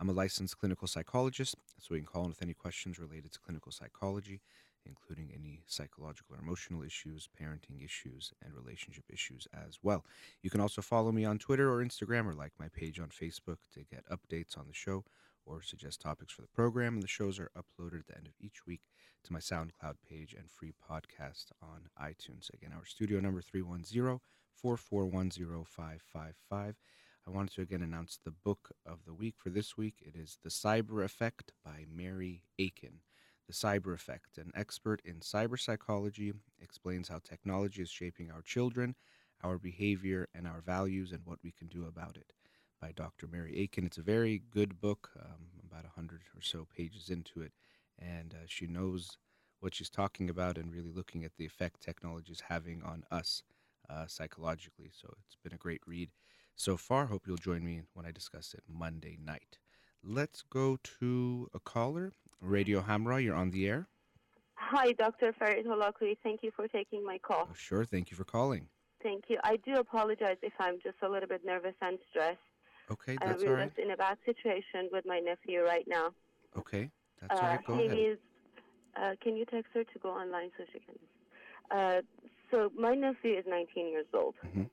I'm a licensed clinical psychologist, so you can call in with any questions related to clinical psychology, including any psychological or emotional issues, parenting issues, and relationship issues as well. You can also follow me on Twitter or Instagram or like my page on Facebook to get updates on the show or suggest topics for the program. And the shows are uploaded at the end of each week to my SoundCloud page and free podcast on iTunes. Again, our studio number 310 441 0555. I wanted to again announce the book of the week for this week. It is The Cyber Effect by Mary Aiken. The Cyber Effect, an expert in cyber psychology, explains how technology is shaping our children, our behavior, and our values, and what we can do about it. By Dr. Mary Aiken. It's a very good book, um, about 100 or so pages into it, and uh, she knows what she's talking about and really looking at the effect technology is having on us uh, psychologically. So it's been a great read so far. Hope you'll join me when I discuss it Monday night. Let's go to a caller. Radio Hamra, you're on the air. Hi, Dr. Farid Holakwi. Thank you for taking my call. Oh, sure. Thank you for calling. Thank you. I do apologize if I'm just a little bit nervous and stressed. Okay, I'm that's all right. just in a bad situation with my nephew right now. Okay, that's Uh, right. Go he ahead. is. Uh, can you text her to go online so she can? Uh, so my nephew is 19 years old. Mhm.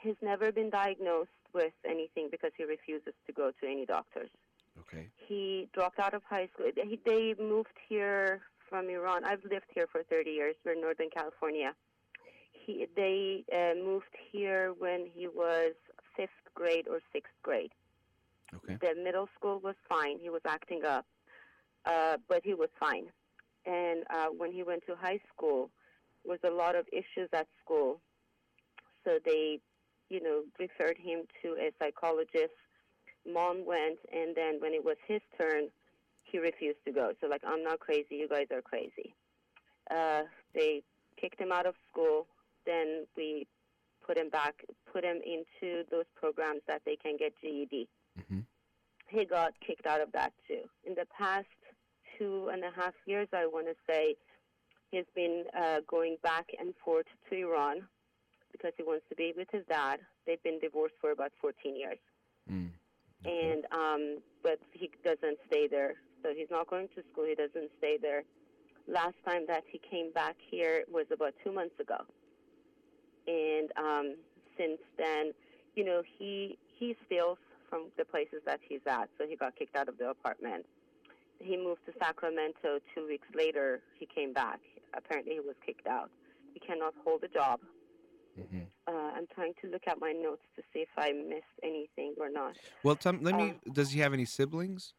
He's never been diagnosed with anything because he refuses to go to any doctors. Okay. He dropped out of high school. They moved here from Iran. I've lived here for 30 years. We're in Northern California. He, they uh, moved here when he was fifth grade or sixth grade. Okay. The middle school was fine. He was acting up, uh, but he was fine. And uh, when he went to high school, was a lot of issues at school. So they, you know, referred him to a psychologist. Mom went, and then when it was his turn, he refused to go. So like, I'm not crazy. You guys are crazy. Uh, they kicked him out of school. Then we put him back, put him into those programs that they can get GED hmm he got kicked out of that too. In the past two and a half years, I want to say, he's been uh, going back and forth to Iran because he wants to be with his dad. They've been divorced for about 14 years, Mm. and um, but he doesn't stay there. So he's not going to school. He doesn't stay there. Last time that he came back here was about two months ago, and um, since then, you know, he he steals from the places that he's at. So he got kicked out of the apartment. He moved to Sacramento. Two weeks later, he came back. Apparently, he was kicked out. He cannot hold a job. Hmm Uh, I'm trying to look at my notes to see if I missed anything or not. Well, tell, let me. Um, does he have any siblings?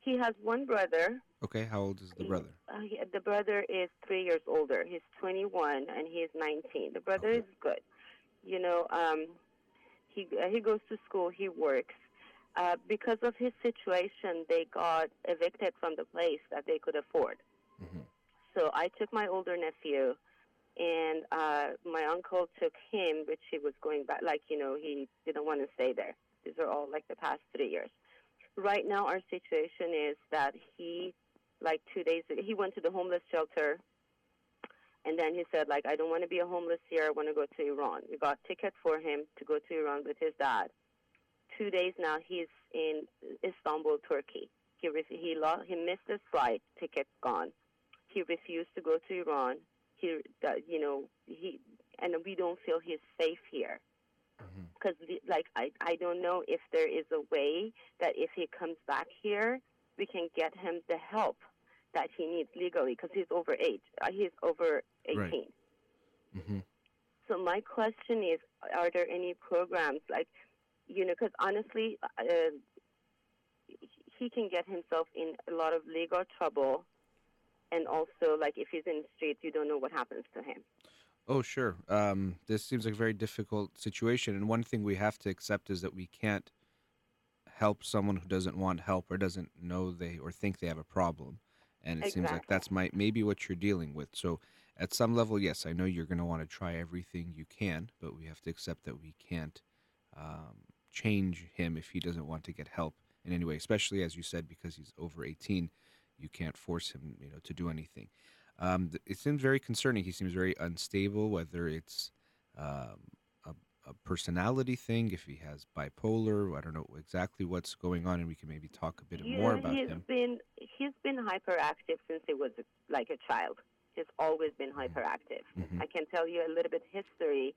He has one brother. Okay. How old is the brother? Uh, he, the brother is three years older. He's 21 and he is 19. The brother Okay. is good. You know, um, he uh, he goes to school. He works. Uh, because of his situation, they got evicted from the place that they could afford. hmm So I took my older nephew, and uh, my uncle took him, which he was going back. Like you know, he didn't want to stay there. These are all like the past three years. Right now, our situation is that he, like two days he went to the homeless shelter, and then he said, like, I don't want to be a homeless here. I want to go to Iran. We got ticket for him to go to Iran with his dad. Two days now, he's in Istanbul, Turkey. He ref- he lost, he missed his flight. Ticket gone he refused to go to Iran. He, uh, you know, he, and we don't feel he's safe here. Because, like, I, I don't know if there is a way that if he comes back here, we can get him the help that he needs legally. Because he's over age. Uh, he's over Right. 18. hmm So my question is, are there any programs like, you know, because honestly, uh, he can get himself in a lot of legal trouble, and also like if he's in the streets, you don't know what happens to him. Oh, sure. Um, this seems like a very difficult situation, and one thing we have to accept is that we can't help someone who doesn't want help or doesn't know they or think they have a problem. and it seems like that's my maybe what you're dealing with. So at some level, yes, I know you're going to want to try everything you can, but we have to accept that we can't um, change him if he doesn't want to get help in any way. Especially as you said, because he's over 18, you can't force him, you know, to do anything. Um, it seems very concerning. He seems very unstable, whether it's um, a, a personality thing, if he has bipolar. I don't know exactly what's going on, and we can maybe talk a bit more about he's him. been he's been hyperactive since he was like a child. He's always been hyperactive. Mhm. I can tell you a little bit history.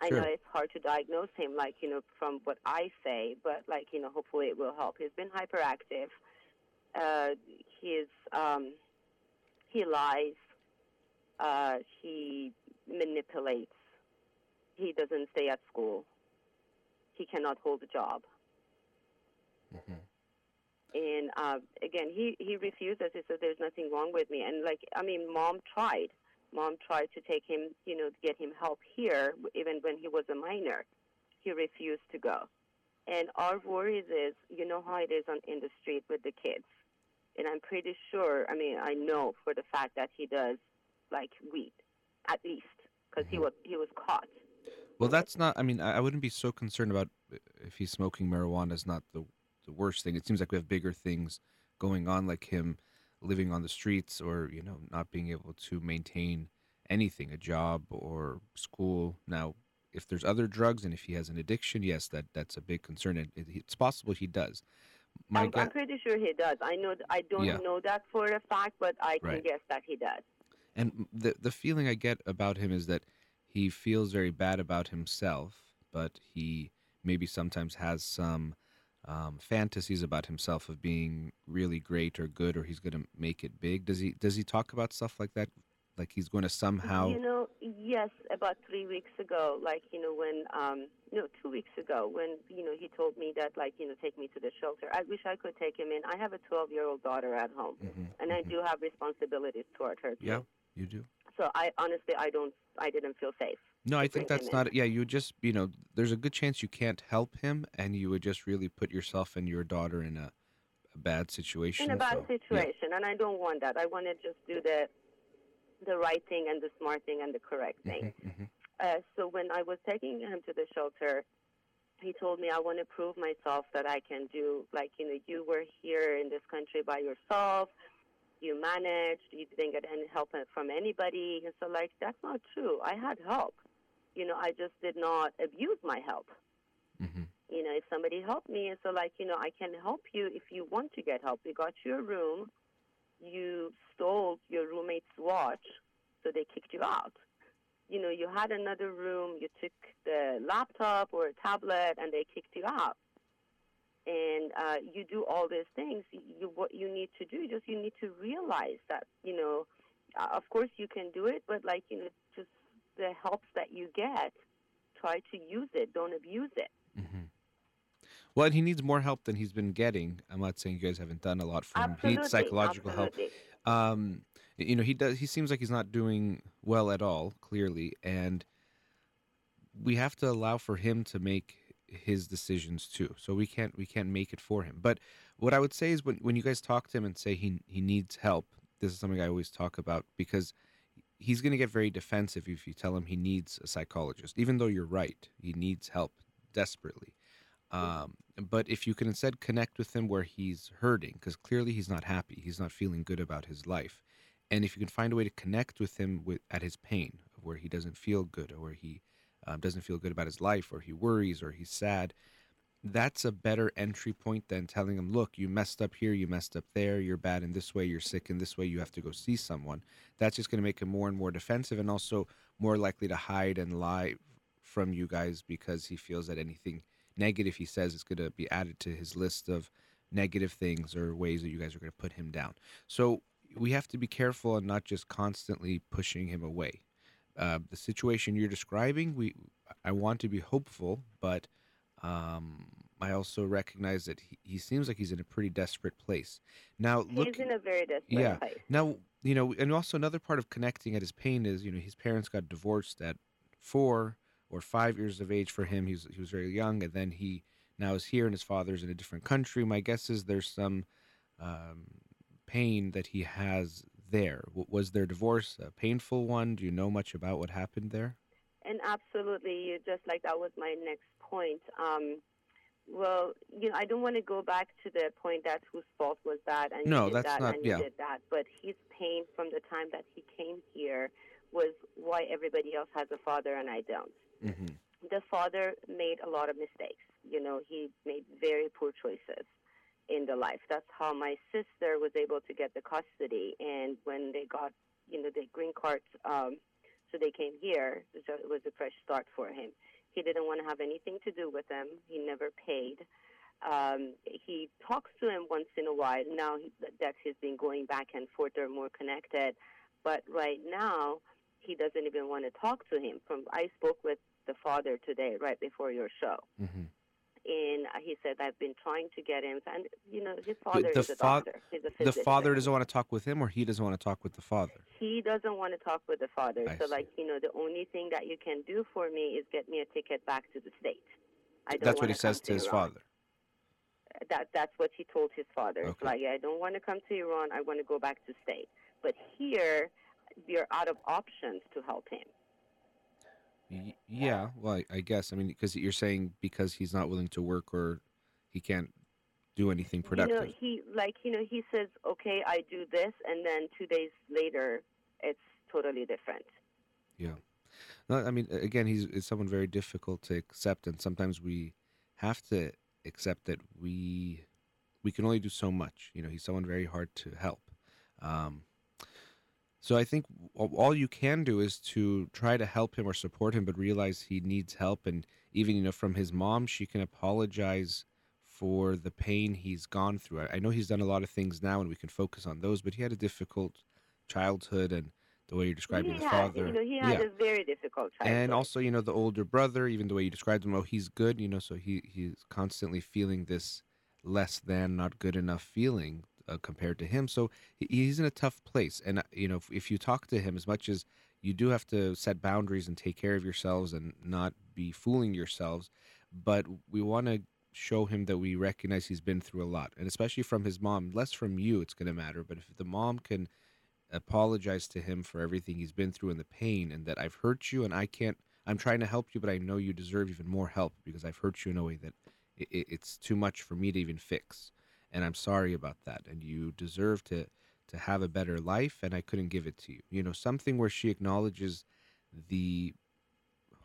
I Sure. know it's hard to diagnose him, like you know, from what I say, but like you know, hopefully it will help. He's been hyperactive. Uh, he's um, he lies. Uh, he manipulates. He doesn't stay at school. He cannot hold a job. Mhm. and uh, again he he refuses he said there's nothing wrong with me and like i mean mom tried mom tried to take him you know to get him help here even when he was a minor he refused to go and our worries is you know how it is on in the street with the kids and i'm pretty sure i mean i know for the fact that he does like weed at least because he Mhm. was he was caught Well, that's not. I mean, I wouldn't be so concerned about uh, if he's smoking marijuana. Is not the the worst thing. It seems like we have bigger things going on, like him living on the streets, or you know, not being able to maintain anything, a job or school. Now, if there's other drugs and if he has an addiction, yes, that that's a big concern, and it, it's possible he does. My I'm, I'm pretty sure he does i know i don't Yeah. know that for a fact but i can Right. guess that he does and the the feeling I get about him is that he feels very bad about himself, but he maybe sometimes has some um, fantasies about himself of being really great or good, or he's going to make it big. Does he does he talk about stuff like that? Like he's going to somehow. You know, yes, about three weeks ago, like, you know, when, um, no, two weeks ago, when, you know, he told me that, like, you know, take me to the shelter. I wish I could take him in. I have a 12 year old daughter at home, Mhm, and I mhm. do have responsibilities toward her, too. Yeah, you do. So I honestly, I don't, I didn't feel safe. No, I think that's not. Yeah, you just you know, there's a good chance you can't help him, and you would just really put yourself and your daughter in a, a bad situation. In a bad so, yeah. situation, and I don't want that. I want to just do the, the right thing and the smart thing and the correct thing. Mhm, mhm. Uh, so when I was taking him to the shelter, he told me I want to prove myself that I can do like you know you were here in this country by yourself, you managed, you didn't get any help from anybody. And so like that's not true. I had help. You know, I just did not abuse my help. Mhm. You know, if somebody helped me, and so like you know, I can help you if you want to get help. We got you a room. You stole your roommate's watch, so they kicked you out you know, you had another room, you took the laptop or a tablet, and they kicked you out. And uh, you do all these things. You what you need to do, just you need to realize that you know, uh, of course you can do it, but like you know, just the helps that you get, try to use it. Don't abuse it. hmm Well, and he needs more help than he's been getting. I'm not saying you guys haven't done a lot for him. He needs psychological absolutely. help. Um, you know, he does. He seems like he's not doing well at all, clearly, and we have to allow for him to make his decisions too. So we can't we can't make it for him. But what I would say is when when you guys talk to him and say he he needs help, this is something I always talk about because he's going to get very defensive if you tell him he needs a psychologist, even though you're right. He needs help desperately. Um, but if you can instead connect with him where he's hurting, because clearly he's not happy, he's not feeling good about his life, and if you can find a way to connect with him with at his pain, where he doesn't feel good, or where he um, doesn't feel good about his life, or he worries, or he's sad, that's a better entry point than telling him, "Look, you messed up here, you messed up there, you're bad in this way, you're sick in this way, you have to go see someone." That's just going to make him more and more defensive, and also more likely to hide and lie from you guys because he feels that anything negative he says is going to be added to his list of negative things or ways that you guys are going to put him down. So we have to be careful and not just constantly pushing him away. Uh, the situation you're describing, we I want to be hopeful, but um, I also recognize that he, he seems like he's in a pretty desperate place. Now, look, He's in a very desperate Yeah. place. now, you know, and also another part of connecting at his pain is, you know, his parents got divorced at four or five years of age for him. He was, he was very young, and then he now is here, and his father's in a different country. My guess is there's some um, pain that he has there. W- was their divorce a painful one? Do you know much about what happened there? And absolutely, you just like that was my next point. Um, well, you know, I don't want to go back to the point that whose fault was that, and No, you did that's that, not- and yeah. you did that. But his pain from the time that he came here was why everybody else has a father and I don't. Hmm the father made a lot of mistakes. You know, he made very poor choices in the life. That's how my sister was able to get the custody. And when they got, you know, the green cards, um, so they came here. So it was a fresh start for him. He didn't want to have anything to do with them. He never paid. Um, he talks to him once in a while. Now that he's been going back and forth, they're more connected. But right now, he doesn't even want to talk to him. From I spoke with the father today, right before your show, hmm and he said I've been trying to get him. And you know, his father the is a fa- doctor. He's a physician. The father doesn't want to talk with him, or he doesn't want to talk with the father. He doesn't want to talk with the father. I so, see. like, you know, the only thing that you can do for me is get me a ticket back to the state. I don't That's what he says come to his Iran. father. That that's what he told his father. Okay. like, I don't want to come to Iran. I want to go back to state. But here, we're out of options to help him. Yeah, well, I, I guess. I mean, because you're saying because he's not willing to work or he can't do anything productive. You know, he like you know he says, "Okay, I do this," and then two days later, it's totally different. Yeah. No, I mean, again, he's is someone very difficult to accept, and sometimes we have to accept that we we can only do so much. You know, he's someone very hard to help. Um, so I think all you can do is to try to help him or support him, but realize he needs help, and even you know from his mom, she can apologize for the pain he's gone through. I, know he's done a lot of things now, and we can focus on those, but he had a difficult childhood, and the way you're describing he the had, father, you know, he had yeah a very difficult childhood. and also you know the older brother even the way you described him oh he's good you know so he he's constantly feeling this less than not good enough feeling uh, compared to him so he's in a tough place and uh, you know if, if you talk to him as much as you do have to set boundaries and take care of yourselves and not be fooling yourselves but we want to show him that we recognize he's been through a lot and especially from his mom less from you it's going to matter but if the mom can apologize to him for everything he's been through and the pain and that I've hurt you and I can't I'm trying to help you but I know you deserve even more help because I've hurt you in a way that it, it, it's too much for me to even fix and I'm sorry about that and you deserve to to have a better life and I couldn't give it to you. You know something where she acknowledges the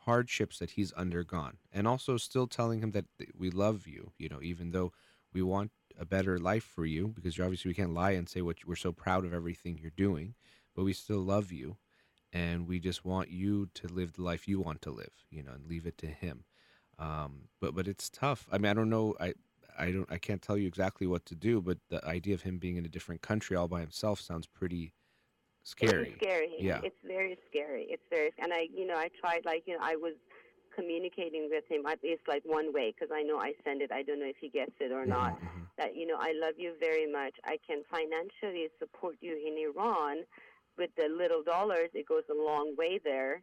hardships that he's undergone and also still telling him that we love you you know even though we want a better life for you because obviously we can't lie and say what we're so proud of everything you're doing but we still love you and we just want you to live the life you want to live you know and leave it to him. Um, but but it's tough. I mean i don't know i i don't i can't tell you exactly what to do but the idea of him being in a different country all by himself sounds pretty scary It's scary. Yeah. It's very scary. It's very, and I, you know, I tried like, you know, I was communicating with him at least like one way because I know I send it. I don't know if he gets it or not. Mhm, mhm. That you know, I love you very much. I can financially support you in Iran with the little dollars. It goes a long way there,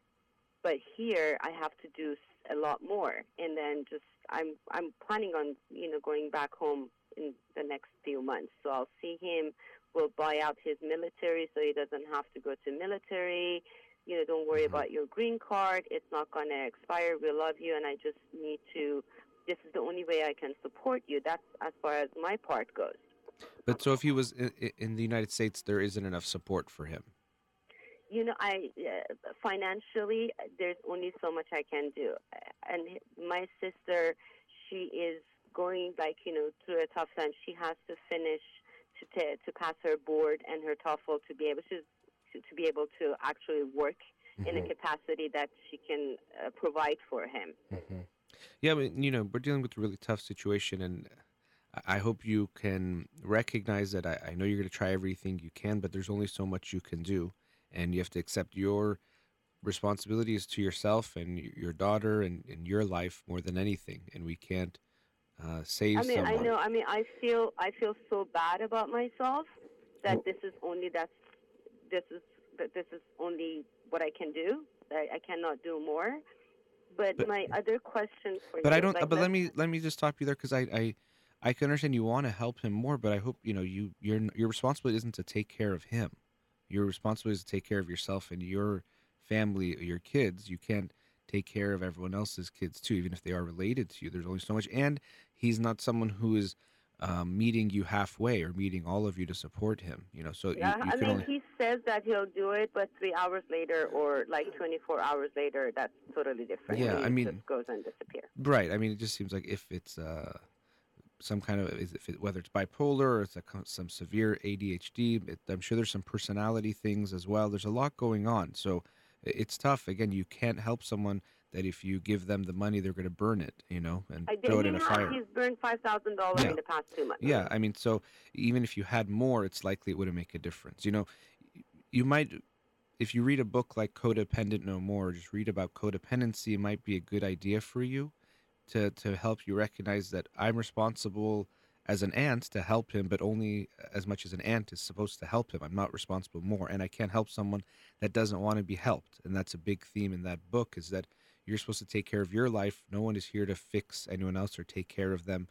but here I have to do a lot more. And then just I'm I'm planning on you know going back home in the next few months. So I'll see him. We'll buy out his military so he doesn't have to go to military. You know, don't worry Mhm. about your green card. It's not going to expire. We love you, and I just need to. This is the only way I can support you. That's as far as my part goes. but so if he was in, in the united states there isn't enough support for him You know, I uh, financially there's only so much I can do, and my sister, she is going like you know through a tough time. She has to finish to ta- to pass her board and her TOEFL to be able to to, to be able to actually work in a Mhm. capacity that she can uh, provide for him. hmm Yeah, but you know, we're dealing with a really tough situation, and I- I hope you can recognize that. I, I know you're going to try everything you can, but there's only so much you can do, and you have to accept your responsibilities to yourself and your daughter and, and your life more than anything. And we can't uh, save I mean, someone. I know. I mean, I feel I feel so bad about myself that Well- this is only that's this is that this is only what I can do. I, I cannot do more. But, But- my other question for But you, I don't. like, but let me let me just stop you there because I, I I can understand you want to help him more, but I hope you know you your your responsibility isn't to take care of him. Your responsibility is to take care of yourself and your family, your kids. You can't take care of everyone else's kids too, even if they are related to you. There's only so much, and he's not someone who is um, meeting you halfway or meeting all of you to support him. You know, so Yeah, you, you I mean, only he says that he'll do it, but three hours later or like 24 hours later, that's totally different. Yeah, He I mean- just goes and disappears. right. I mean, it just seems like if it's uh, some kind of if it, whether it's bipolar or it's a, some severe ADHD. It, I'm sure there's some personality things as well. There's a lot going on, so it's tough. Again, you can't help someone that if you give them the money, they're going to burn it. You know, and I throw it in a fire. He's burned five thousand dollars in the past two months. Yeah, I mean, so even if you had more, it's likely it wouldn't make a difference. You know, you might, if you read a book like Codependent No More, just read about codependency, it might be a good idea for you to to help you recognize that I'm responsible as an aunt to help him, but only as much as an aunt is supposed to help him. I'm not responsible more, and I can't help someone that doesn't want to be helped. And that's a big theme in that book is that you're supposed to take care of your life. No one is here to fix anyone else or take care of them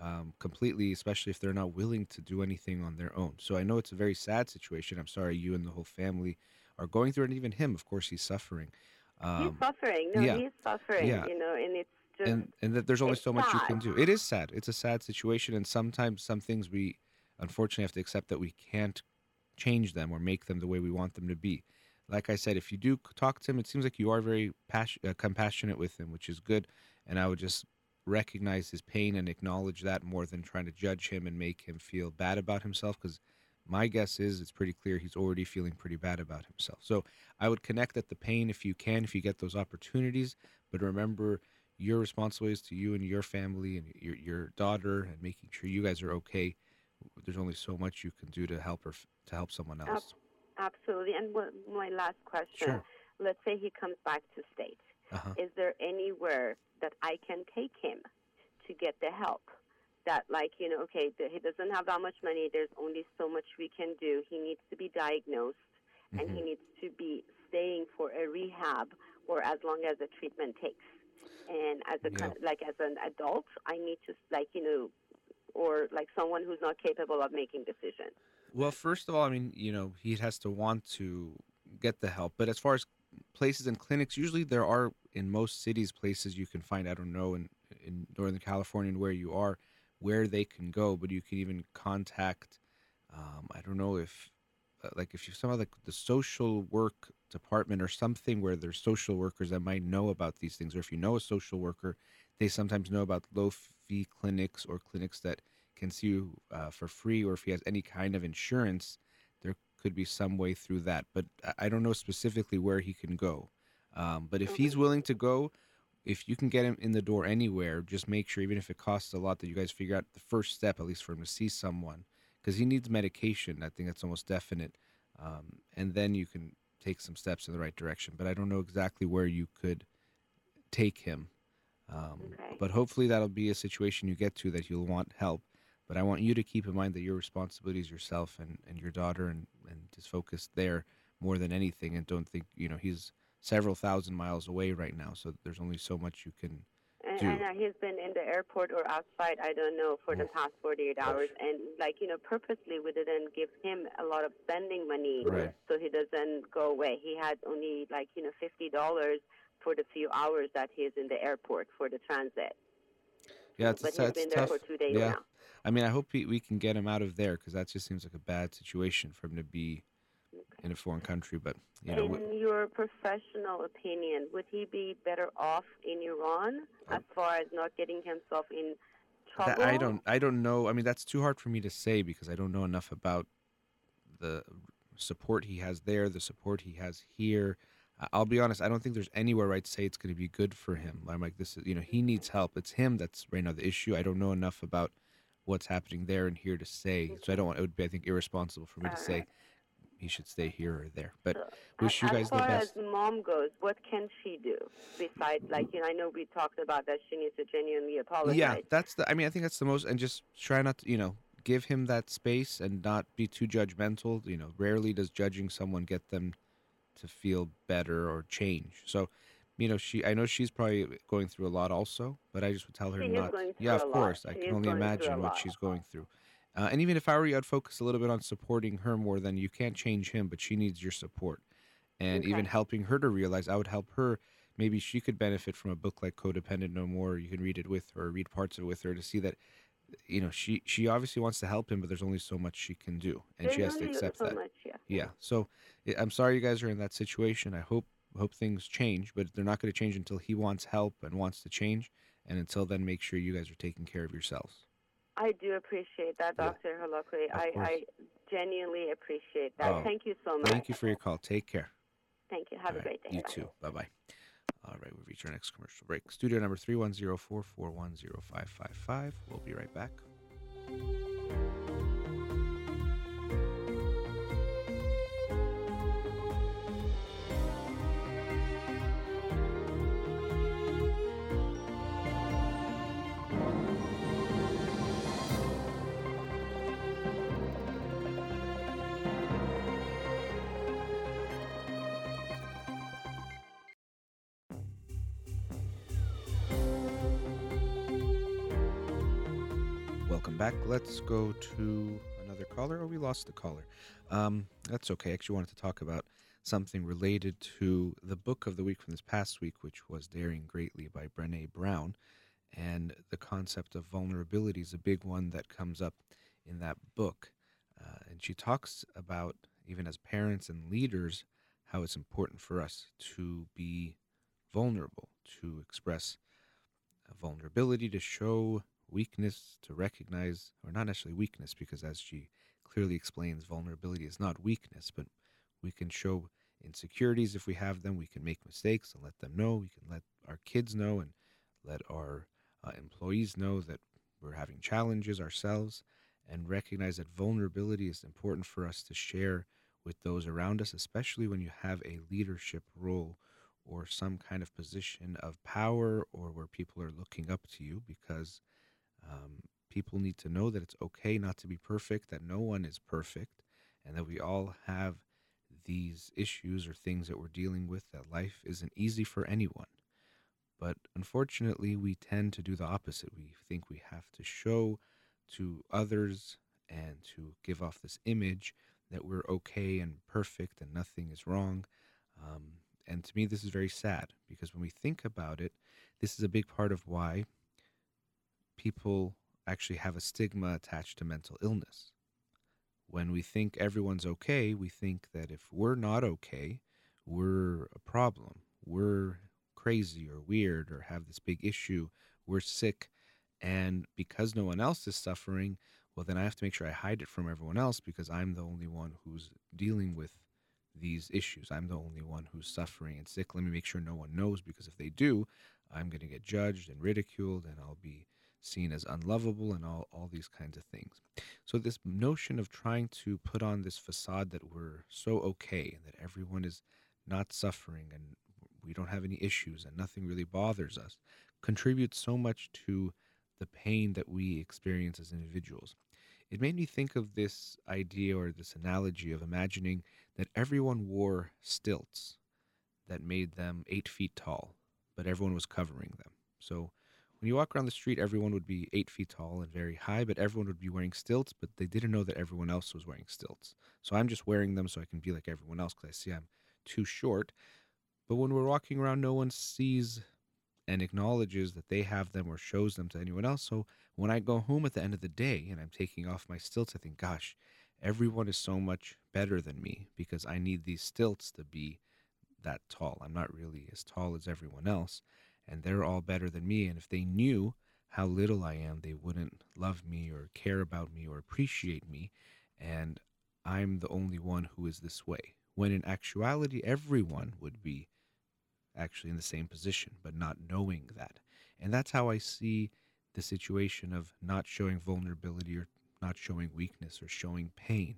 um, completely, especially if they're not willing to do anything on their own. So I know it's a very sad situation. I'm sorry you and the whole family are going through it, and even him, of course, he's suffering. he's Um, suffering. No, yeah. he's suffering. Yeah. You know, and it's just and and that there's only so much you can do. It is sad. It's a sad situation, and sometimes some things we unfortunately have to accept that we can't change them or make them the way we want them to be. Like I said, if you do talk to him, it seems like you are very pas- uh, compassionate with him, which is good. And I would just recognize his pain and acknowledge that more than trying to judge him and make him feel bad about himself. Because my guess is it's pretty clear he's already feeling pretty bad about himself. So I would connect at the pain if you can, if you get those opportunities. But remember, your responsibility is to you and your family and your your daughter, and making sure you guys are okay. There's only so much you can do to help her to help someone else. absolutely. And my last question: Sure. Let's say he comes back to state. Uh-huh. Is there anywhere that I can take him to get the help? That, like, you know, okay, he doesn't have that much money. There's only so much we can do. He needs to be diagnosed, and he Mhm. needs to be staying for a rehab or as long as the treatment takes. And as a Yeah. like as an adult, I need to like you know, or like someone who's not capable of making decisions. Well, first of all, I mean, you know, he has to want to get the help. But as far as places and clinics, usually there are in most cities places you can find. I don't know in in Northern California and where you are, where they can go. But you can even contact. Um, I don't know if, uh, like, if you somehow like the social work department or something where there's social workers that might know about these things, or if you know a social worker, they sometimes know about low fee clinics or clinics that can see you uh, for free, or if he has any kind of insurance, there could be some way through that. But I- don't know specifically where he can go. Um, but if he's willing to go, if you can get him in the door anywhere, just make sure, even if it costs a lot, that you guys figure out the first step, at least for him to see someone, because he needs medication. I think that's almost definite. Um, and then you can take some steps in the right direction. But I don't know exactly where you could take him. Um, Okay. But hopefully that'll be a situation you get to that you'll want help. But I want you to keep in mind that your responsibility is yourself and, and your daughter and, and just focus there more than anything. And don't think, you know, he's several thousand miles away right now. So there's only so much you can. And, and uh, he's been in the airport or outside, I don't know, for the past 48 hours. And, like, you know, purposely we didn't give him a lot of spending money Right. so he doesn't go away. He had only, like, you know, $50 for the few hours that he's in the airport for the transit. Yeah, it's, but it's, he's it's been there tough. for two days Yeah. now. I mean, I hope he, we can get him out of there because that just seems like a bad situation for him to be in a foreign country. But, you know, in your professional opinion, would he be better off in Iran oh. as far as not getting himself in trouble? I don't I don't know. I mean, that's too hard for me to say because I don't know enough about the support he has there, the support he has here. I'll be honest. I don't think there's anywhere I'd say it's going to be good for him. I'm like, this is you know he needs help. It's him that's right now the issue. I don't know enough about what's happening there and here to say. Mm-hmm. So I don't want. It would be I think irresponsible for me to uh-huh. say Alright. He should stay here or there. But So, wish you guys the best. as far as mom goes, what can she do besides, like, you know, I know we talked about that she needs to genuinely apologize. Yeah, that's the. I mean, I think that's the most, and just try not to, you know, give him that space and not be too judgmental. You know, rarely does judging someone get them to feel better or change. So, you know, she I know she's probably going through a lot also, but I just would tell her She not. yeah, of course. I She can only going through a imagine what she's going through. Uh, and even if I were you, I'd focus a little bit on supporting her more than you can't change him, but she needs your support. And even helping her to realize, I would help her. Maybe she could benefit from a book like Codependent No More. You can read it with her, or read parts of it with her to see that, you know, she she obviously wants to help him, but there's only so much she can do, and she has to accept so that. much, yeah. Yeah. So I'm sorry you guys are in that situation. I hope hope things change, but they're not going to change until he wants help and wants to change. And until then, make sure you guys are taking care of yourselves. I do appreciate that, Yeah. Dr. Holokwe. I. I genuinely appreciate that. Oh, Thank you so much. Thank you for your call. Take care. Thank you. Have All a right, great day. You Bye. too. Bye bye. All right, we've reached our next commercial break. Studio number 310 441 0555. We'll be right back. Back. Let's go to another caller. Oh, we lost the caller. Um, that's okay. I actually wanted to talk about something related to the book of the week from this past week, which was Daring Greatly by Brene Brown. And the concept of vulnerability is a big one that comes up in that book. Uh, and she talks about, even as parents and leaders, how it's important for us to be vulnerable, to express vulnerability, to show weakness, to recognize, or not necessarily weakness, because as she clearly explains, vulnerability is not weakness, but we can show insecurities if we have them. We can make mistakes and let them know. We can let our kids know and let our uh, employees know that we're having challenges ourselves and recognize that vulnerability is important for us to share with those around us, especially when you have a leadership role or some kind of position of power or where people are looking up to you because um, people need to know that it's okay not to be perfect, that no one is perfect, and that we all have these issues or things that we're dealing with, that life isn't easy for anyone. But unfortunately, we tend to do the opposite. We think we have to show to others and to give off this image that we're okay and perfect and nothing is wrong. Um, and to me, this is very sad because when we think about it, this is a big part of why people actually have a stigma attached to mental illness. When we think everyone's okay, we think that if we're not okay, we're a problem. We're crazy or weird or have this big issue. We're sick. And because no one else is suffering, well, then I have to make sure I hide it from everyone else because I'm the only one who's dealing with these issues. I'm the only one who's suffering and sick. Let me make sure no one knows because if they do, I'm going to get judged and ridiculed and I'll be seen as unlovable and all, all these kinds of things. So, this notion of trying to put on this facade that we're so okay and that everyone is not suffering and we don't have any issues and nothing really bothers us contributes so much to the pain that we experience as individuals. It made me think of this idea or this analogy of imagining that everyone wore stilts that made them eight feet tall, but everyone was covering them. So when you walk around the street, everyone would be eight feet tall and very high, but everyone would be wearing stilts, but they didn't know that everyone else was wearing stilts. So I'm just wearing them so I can be like everyone else because I see I'm too short. But when we're walking around, no one sees and acknowledges that they have them or shows them to anyone else. So when I go home at the end of the day and I'm taking off my stilts, I think, gosh, everyone is so much better than me because I need these stilts to be that tall. I'm not really as tall as everyone else, and they're all better than me. And if they knew how little I am, they wouldn't love me or care about me or appreciate me. And I'm the only one who is this way. When in actuality, everyone would be actually in the same position, but not knowing that. And that's how I see the situation of not showing vulnerability or not showing weakness or showing pain.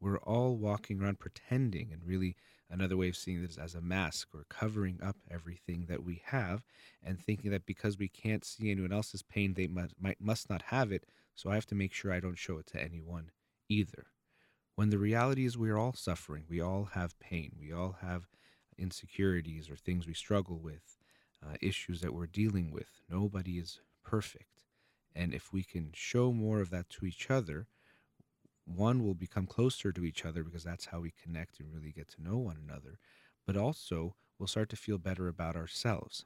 We're all walking around pretending, and really another way of seeing this as a mask or covering up everything that we have and thinking that because we can't see anyone else's pain, they must, might, must not have it. So I have to make sure I don't show it to anyone either. When the reality is we're all suffering, we all have pain, we all have insecurities or things we struggle with, uh, issues that we're dealing with. Nobody is perfect. And if we can show more of that to each other, one will become closer to each other because that's how we connect and really get to know one another. But also, we'll start to feel better about ourselves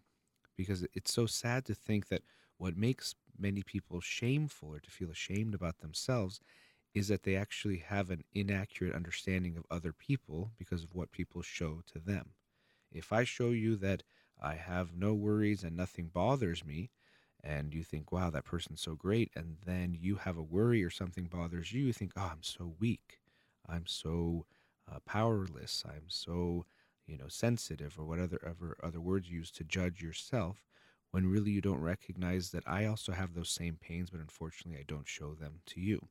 because it's so sad to think that what makes many people shameful or to feel ashamed about themselves is that they actually have an inaccurate understanding of other people because of what people show to them. If I show you that I have no worries and nothing bothers me, and you think, wow, that person's so great, and then you have a worry or something bothers you, you think, oh, I'm so weak. I'm so uh, powerless. I'm so, you know, sensitive, or whatever other, other words used to judge yourself, when really you don't recognize that I also have those same pains, but unfortunately I don't show them to you.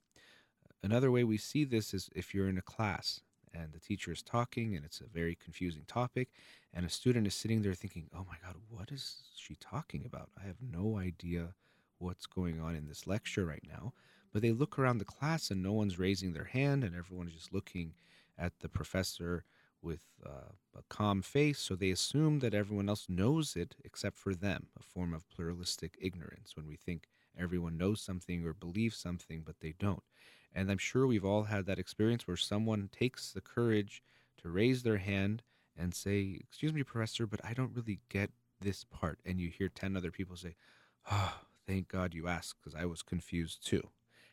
Another way we see this is if you're in a class and the teacher is talking and it's a very confusing topic and a student is sitting there thinking oh my god what is she talking about? I have no idea what's going on in this lecture right now. But they look around the class and no one's raising their hand and everyone's just looking at the professor with uh, a calm face. So they assume that everyone else knows it except for them a form of pluralistic ignorance when we think everyone knows something or believes something but they don't. And I'm sure we've all had that experience where someone takes the courage to raise their hand and say, Excuse me, Professor, but I don't really get this part. And you hear 10 other people say, Oh, thank God you asked because I was confused too.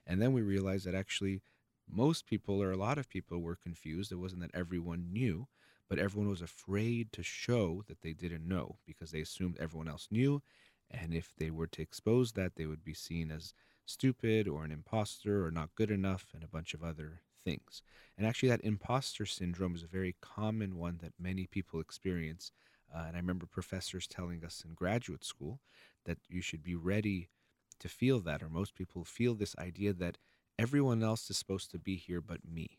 And then we realize that actually most people or a lot of people were confused. It wasn't that everyone knew, but everyone was afraid to show that they didn't know because they assumed everyone else knew. And if they were to expose that, they would be seen as stupid or an imposter or not good enough and a bunch of other things. And actually, that imposter syndrome is a very common one that many people experience. Uh, and I remember professors telling us in graduate school that you should be ready to feel that, or most people feel this idea that everyone else is supposed to be here but me.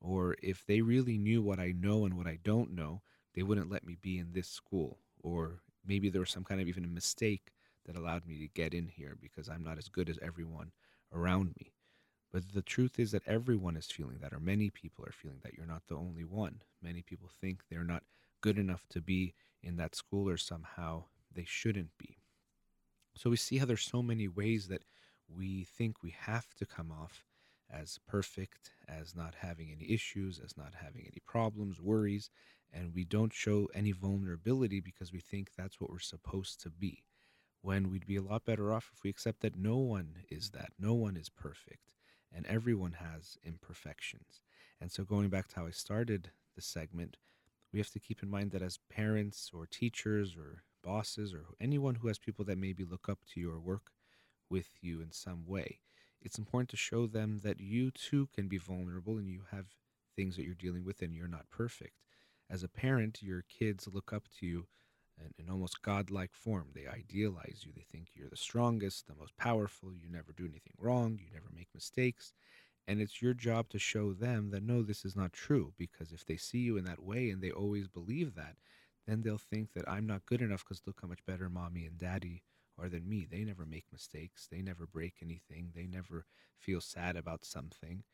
Or if they really knew what I know and what I don't know, they wouldn't let me be in this school. Or maybe there was some kind of even a mistake that allowed me to get in here because I'm not as good as everyone around me. But the truth is that everyone is feeling that, or many people are feeling that. You're not the only one. Many people think they're not good enough to be in that school, or somehow they shouldn't be. So we see how there's so many ways that we think we have to come off as perfect, as not having any issues, as not having any problems, worries, and we don't show any vulnerability because we think that's what we're supposed to be when we'd be a lot better off if we accept that no one is that. No one is perfect, and everyone has imperfections. And so, going back to how I started the segment, we have to keep in mind that as parents or teachers or bosses or anyone who has people that maybe look up to you or work with you in some way, it's important to show them that you too can be vulnerable and you have things that you're dealing with and you're not perfect. As a parent, your kids look up to you in, almost godlike form. They idealize you. They think you're the strongest, the most powerful. You never do anything wrong. You never make mistakes. And it's your job to show them that no, this is not true. Because if they see you in that way and they always believe that, then they'll think that I'm not good enough because look how much better mommy and daddy are than me. They never make mistakes. They never break anything. They never feel sad about something.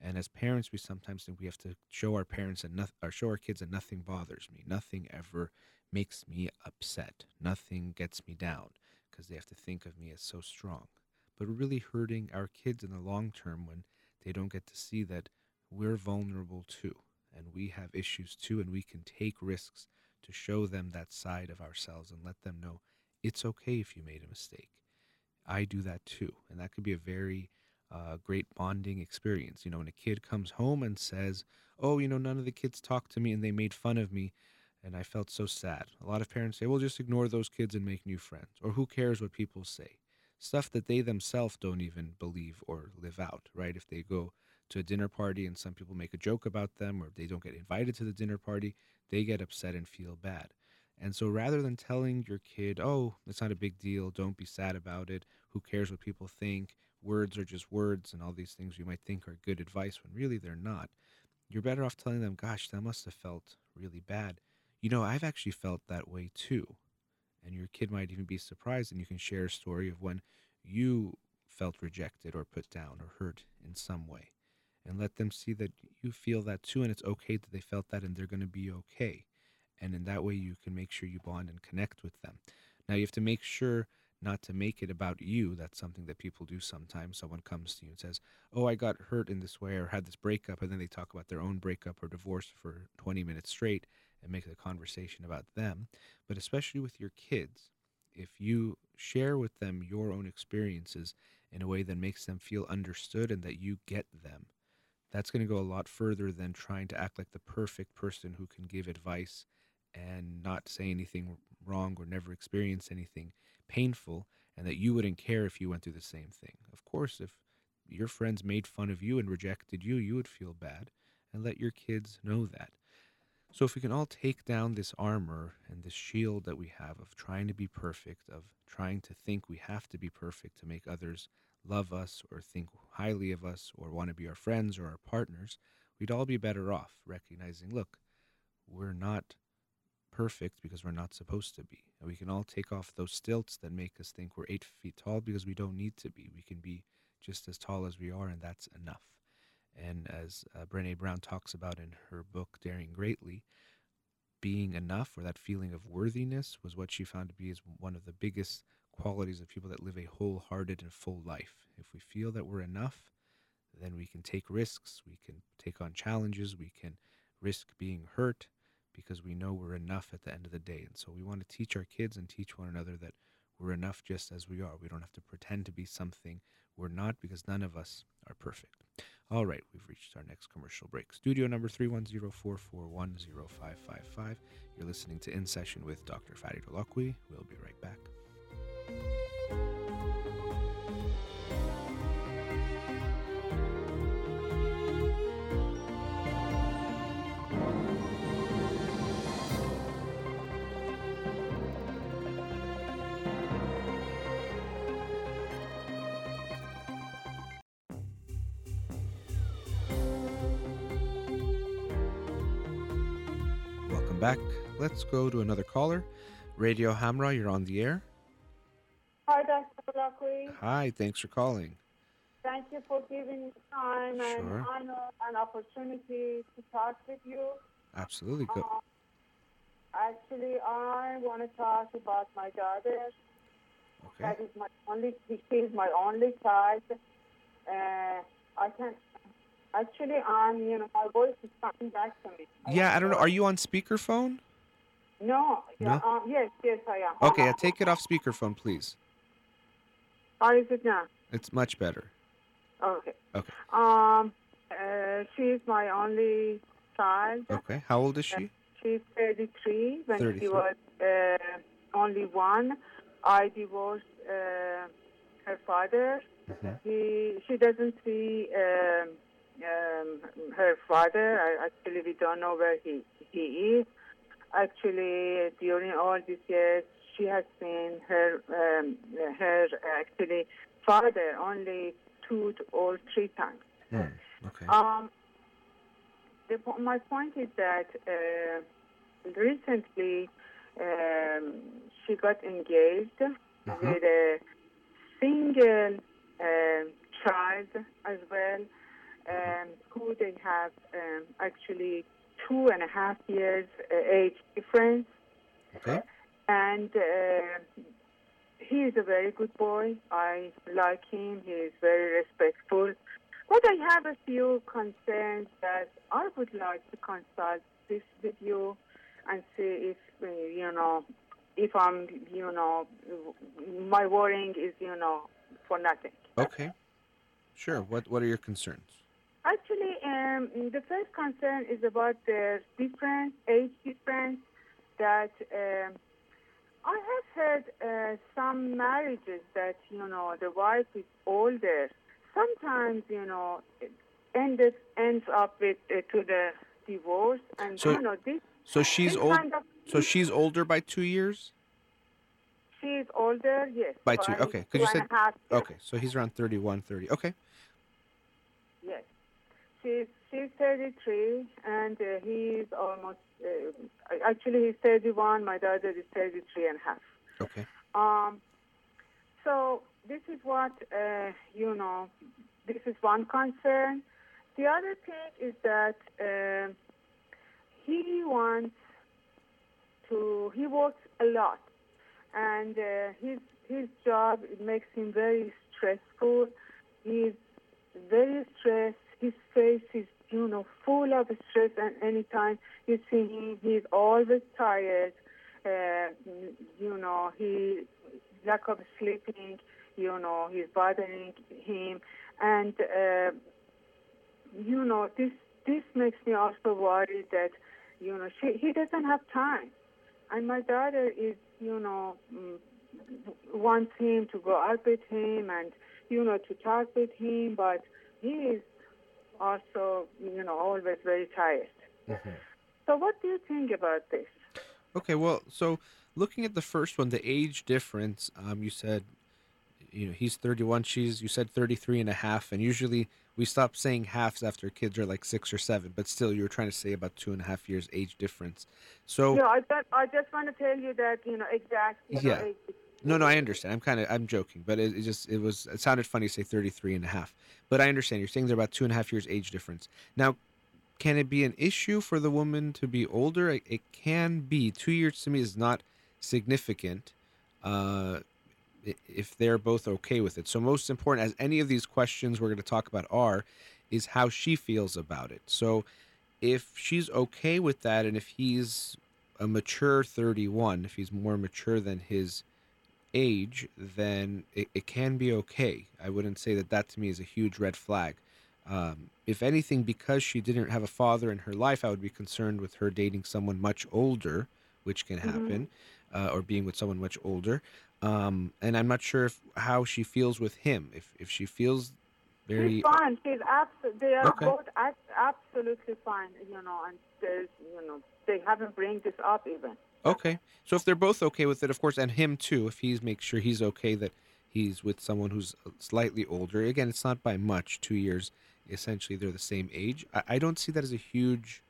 And as parents, we sometimes think we have to show our parents and or show our kids that nothing bothers me. Nothing ever makes me upset. Nothing gets me down because they have to think of me as so strong. But really hurting our kids in the long term when they don't get to see that we're vulnerable too and we have issues too and we can take risks to show them that side of ourselves and let them know it's okay if you made a mistake. I do that too. And that could be a very uh, great bonding experience. You know, when a kid comes home and says, Oh, you know, none of the kids talked to me and they made fun of me and I felt so sad. A lot of parents say, well, just ignore those kids and make new friends, or who cares what people say? Stuff that they themselves don't even believe or live out, right? If they go to a dinner party and some people make a joke about them, or they don't get invited to the dinner party, they get upset and feel bad. And so rather than telling your kid, oh, it's not a big deal, don't be sad about it, who cares what people think, words are just words, and all these things you might think are good advice when really they're not, you're better off telling them, gosh, that must have felt really bad you know, I've actually felt that way too. And your kid might even be surprised, and you can share a story of when you felt rejected or put down or hurt in some way. And let them see that you feel that too, and it's okay that they felt that, and they're going to be okay. and in that way you can make sure you bond and connect with them. Now you have to make sure not to make it about you. That's something that people do sometimes. Someone comes to you and says, "Oh, I got hurt in this way or had this breakup," and then they talk about their own breakup or divorce for 20 minutes straight and make the conversation about them. But especially with your kids, if you share with them your own experiences in a way that makes them feel understood and that you get them, that's going to go a lot further than trying to act like the perfect person who can give advice and not say anything wrong or never experience anything painful and that you wouldn't care if you went through the same thing. Of course, if your friends made fun of you and rejected you, you would feel bad and let your kids know that. So, if we can all take down this armor and this shield that we have of trying to be perfect, of trying to think we have to be perfect to make others love us or think highly of us or want to be our friends or our partners, we'd all be better off recognizing look, we're not perfect because we're not supposed to be. And we can all take off those stilts that make us think we're eight feet tall because we don't need to be. We can be just as tall as we are, and that's enough. And as uh, Brene Brown talks about in her book, Daring Greatly, being enough or that feeling of worthiness was what she found to be as one of the biggest qualities of people that live a wholehearted and full life. If we feel that we're enough, then we can take risks, we can take on challenges, we can risk being hurt because we know we're enough at the end of the day. And so we want to teach our kids and teach one another that we're enough just as we are. We don't have to pretend to be something we're not because none of us are perfect. All right, we've reached our next commercial break. Studio number 310-441-0555. You're listening to In Session with Dr. Farid Holakouee. We'll be right back. Back. Let's go to another caller. Radio Hamra, you're on the air. Hi, Dr. Holakouee. Hi, thanks for calling. Thank you for giving me time and Sure. honor and opportunity to talk with you. Absolutely. Go. Uh, actually, I want to talk about my daughter. Okay. That is my only. She is my only child. Uh, I can. Actually, I'm. You know, my voice is coming back to me. Yeah, I don't know. Are you on speakerphone? No. No? um, yes, yes, I am. Okay, uh, take it off speakerphone, please. How is it now? It's much better. Okay. Okay. Um, uh, she is my only child. Okay. How old is she? She's 33. When 33. she was uh, only one, I divorced uh, her father. Mhm. He, she doesn't see um, um, her father. I, actually, we don't know where he, he is. Actually, during all these years, she has seen her um, her actually father only two or three times. Hmm. Okay. Um, the, my point is that uh, recently um, she got engaged Mhm. with a single um child as well, um, who they have um, actually two and a half years uh, age difference Okay. and uh, he is a very good boy. I like him. He is very respectful. But I have a few concerns that I would like to consult this with you and see if uh, you know if I'm you know my worrying is you know for nothing. Okay. Sure. What What are your concerns? Actually, um, the first concern is about the difference, age difference. That um, I have heard uh, some marriages that you know the wife is older. Sometimes you know it ended ends up with uh, to the divorce, and So- you know this. So she's old. Kind of, So she's older by two years. She's older, yes. By two- okay, 'cause you said- a half years. Okay. So he's around 31, 30. Okay. Yes. She's she's 33 and uh, he's almost uh, actually he's 31. My daughter is 33 and a half. Okay. Um, so this is what uh, you know. This is one concern. The other thing is that um he wants to. He works a lot, and uh, his his job it makes him very stressful. He's very stressed. His face is you know full of stress, and anytime you see him, he's always tired. Uh, you know, he lack of sleeping. You know, he's bothering him, and uh, you know this this makes me also worried that you know she he doesn't have time, and my daughter is you know mm, wants him to go out with him and you know to talk with him, but he is also you know always very tired. Mm-hmm. So what do you think about this? Okay, well, so looking at the first one, the age difference, um, you said, you know, he's 31, she's, you said 33 and a half, and usually we stop saying halves after kids are like six or seven, but still you were trying to say about two and a half years age difference. So, Yeah, I just, I just want to tell you that you know exactly. you know, Yeah. No, no, I understand. I'm kind of, I'm joking, but it, it just, it was, it sounded funny to say 33 and a half, but I understand. You're saying they're about two and a half years age difference. Now, can it be an issue for the woman to be older? It, it can be. Two years to me is not significant uh, if they're both okay with it. So, most important, as any of these questions we're going to talk about are, is how she feels about it. So, if she's okay with that, and if he's a mature 31, if he's more mature than his age, then it, it can be okay. I wouldn't say that that to me is a huge red flag. Um, if anything, because she didn't have a father in her life, I would be concerned with her dating someone much older, which can Mhm. happen, uh, or being with someone much older. Um, and I'm not sure if how she feels with him. If if she feels very She's fine. She's abs- They are Okay. both ab- absolutely fine. You know, and there's, you know, they haven't bring this up even. Okay. So if they're both okay with it, of course, and him too, if he's makes sure he's okay that he's with someone who's slightly older. Again, it's not by much, two years. Essentially, they're the same age. I, I don't see that as a huge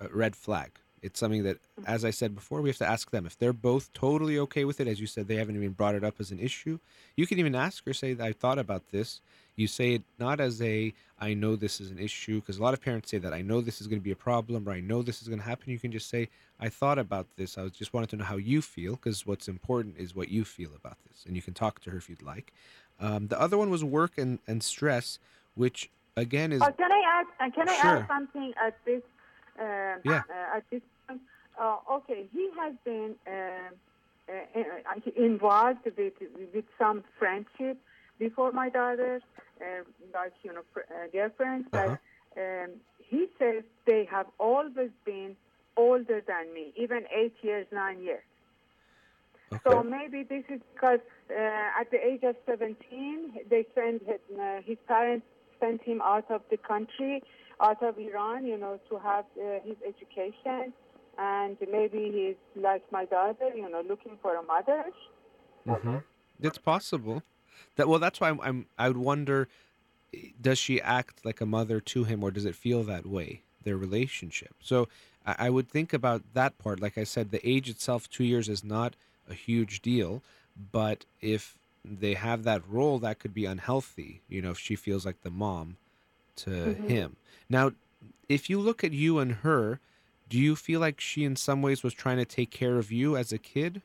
uh, red flag. It's something that, as I said before, we have to ask them if they're both totally okay with it. As you said, they haven't even brought it up as an issue. You can even ask her, say, that "I thought about this." You say it not as a, I know this is an issue," because a lot of parents say that, "I know this is going to be a problem," or "I know this is going to happen." You can just say, I thought about this. I was just wanted to know how you feel because what's important is what you feel about this, and you can talk to her if you'd like. Um, the other one was work and, and stress, which again is Uh, can I ask? Uh, can I Sure. add something at this? Uh, Yeah. Uh, at this point, uh, okay, he has been uh, uh, uh, involved with with some friendship before my daughter, uh, like you know, fr- uh, girlfriends. Uh-huh. But um, he says they have always been older than me, even eight years, nine years. okay. So maybe this is because uh, at the age of 17, they sent his, uh, his parents sent him out of the country, out of Iran, you know, to have uh, his education. And maybe he's like my daughter, you know, looking for a mother. hmm It's possible. That well, that's why I'm, I'm. I would wonder, does she act like a mother to him, or does it feel that way? Their relationship. So I, I would think about that part. Like I said, the age itself, two years, is not a huge deal. But if they have that role, that could be unhealthy. You know, if she feels like the mom to Mhm. him. Now, if you look at you and her, do you feel like she, in some ways, was trying to take care of you as a kid?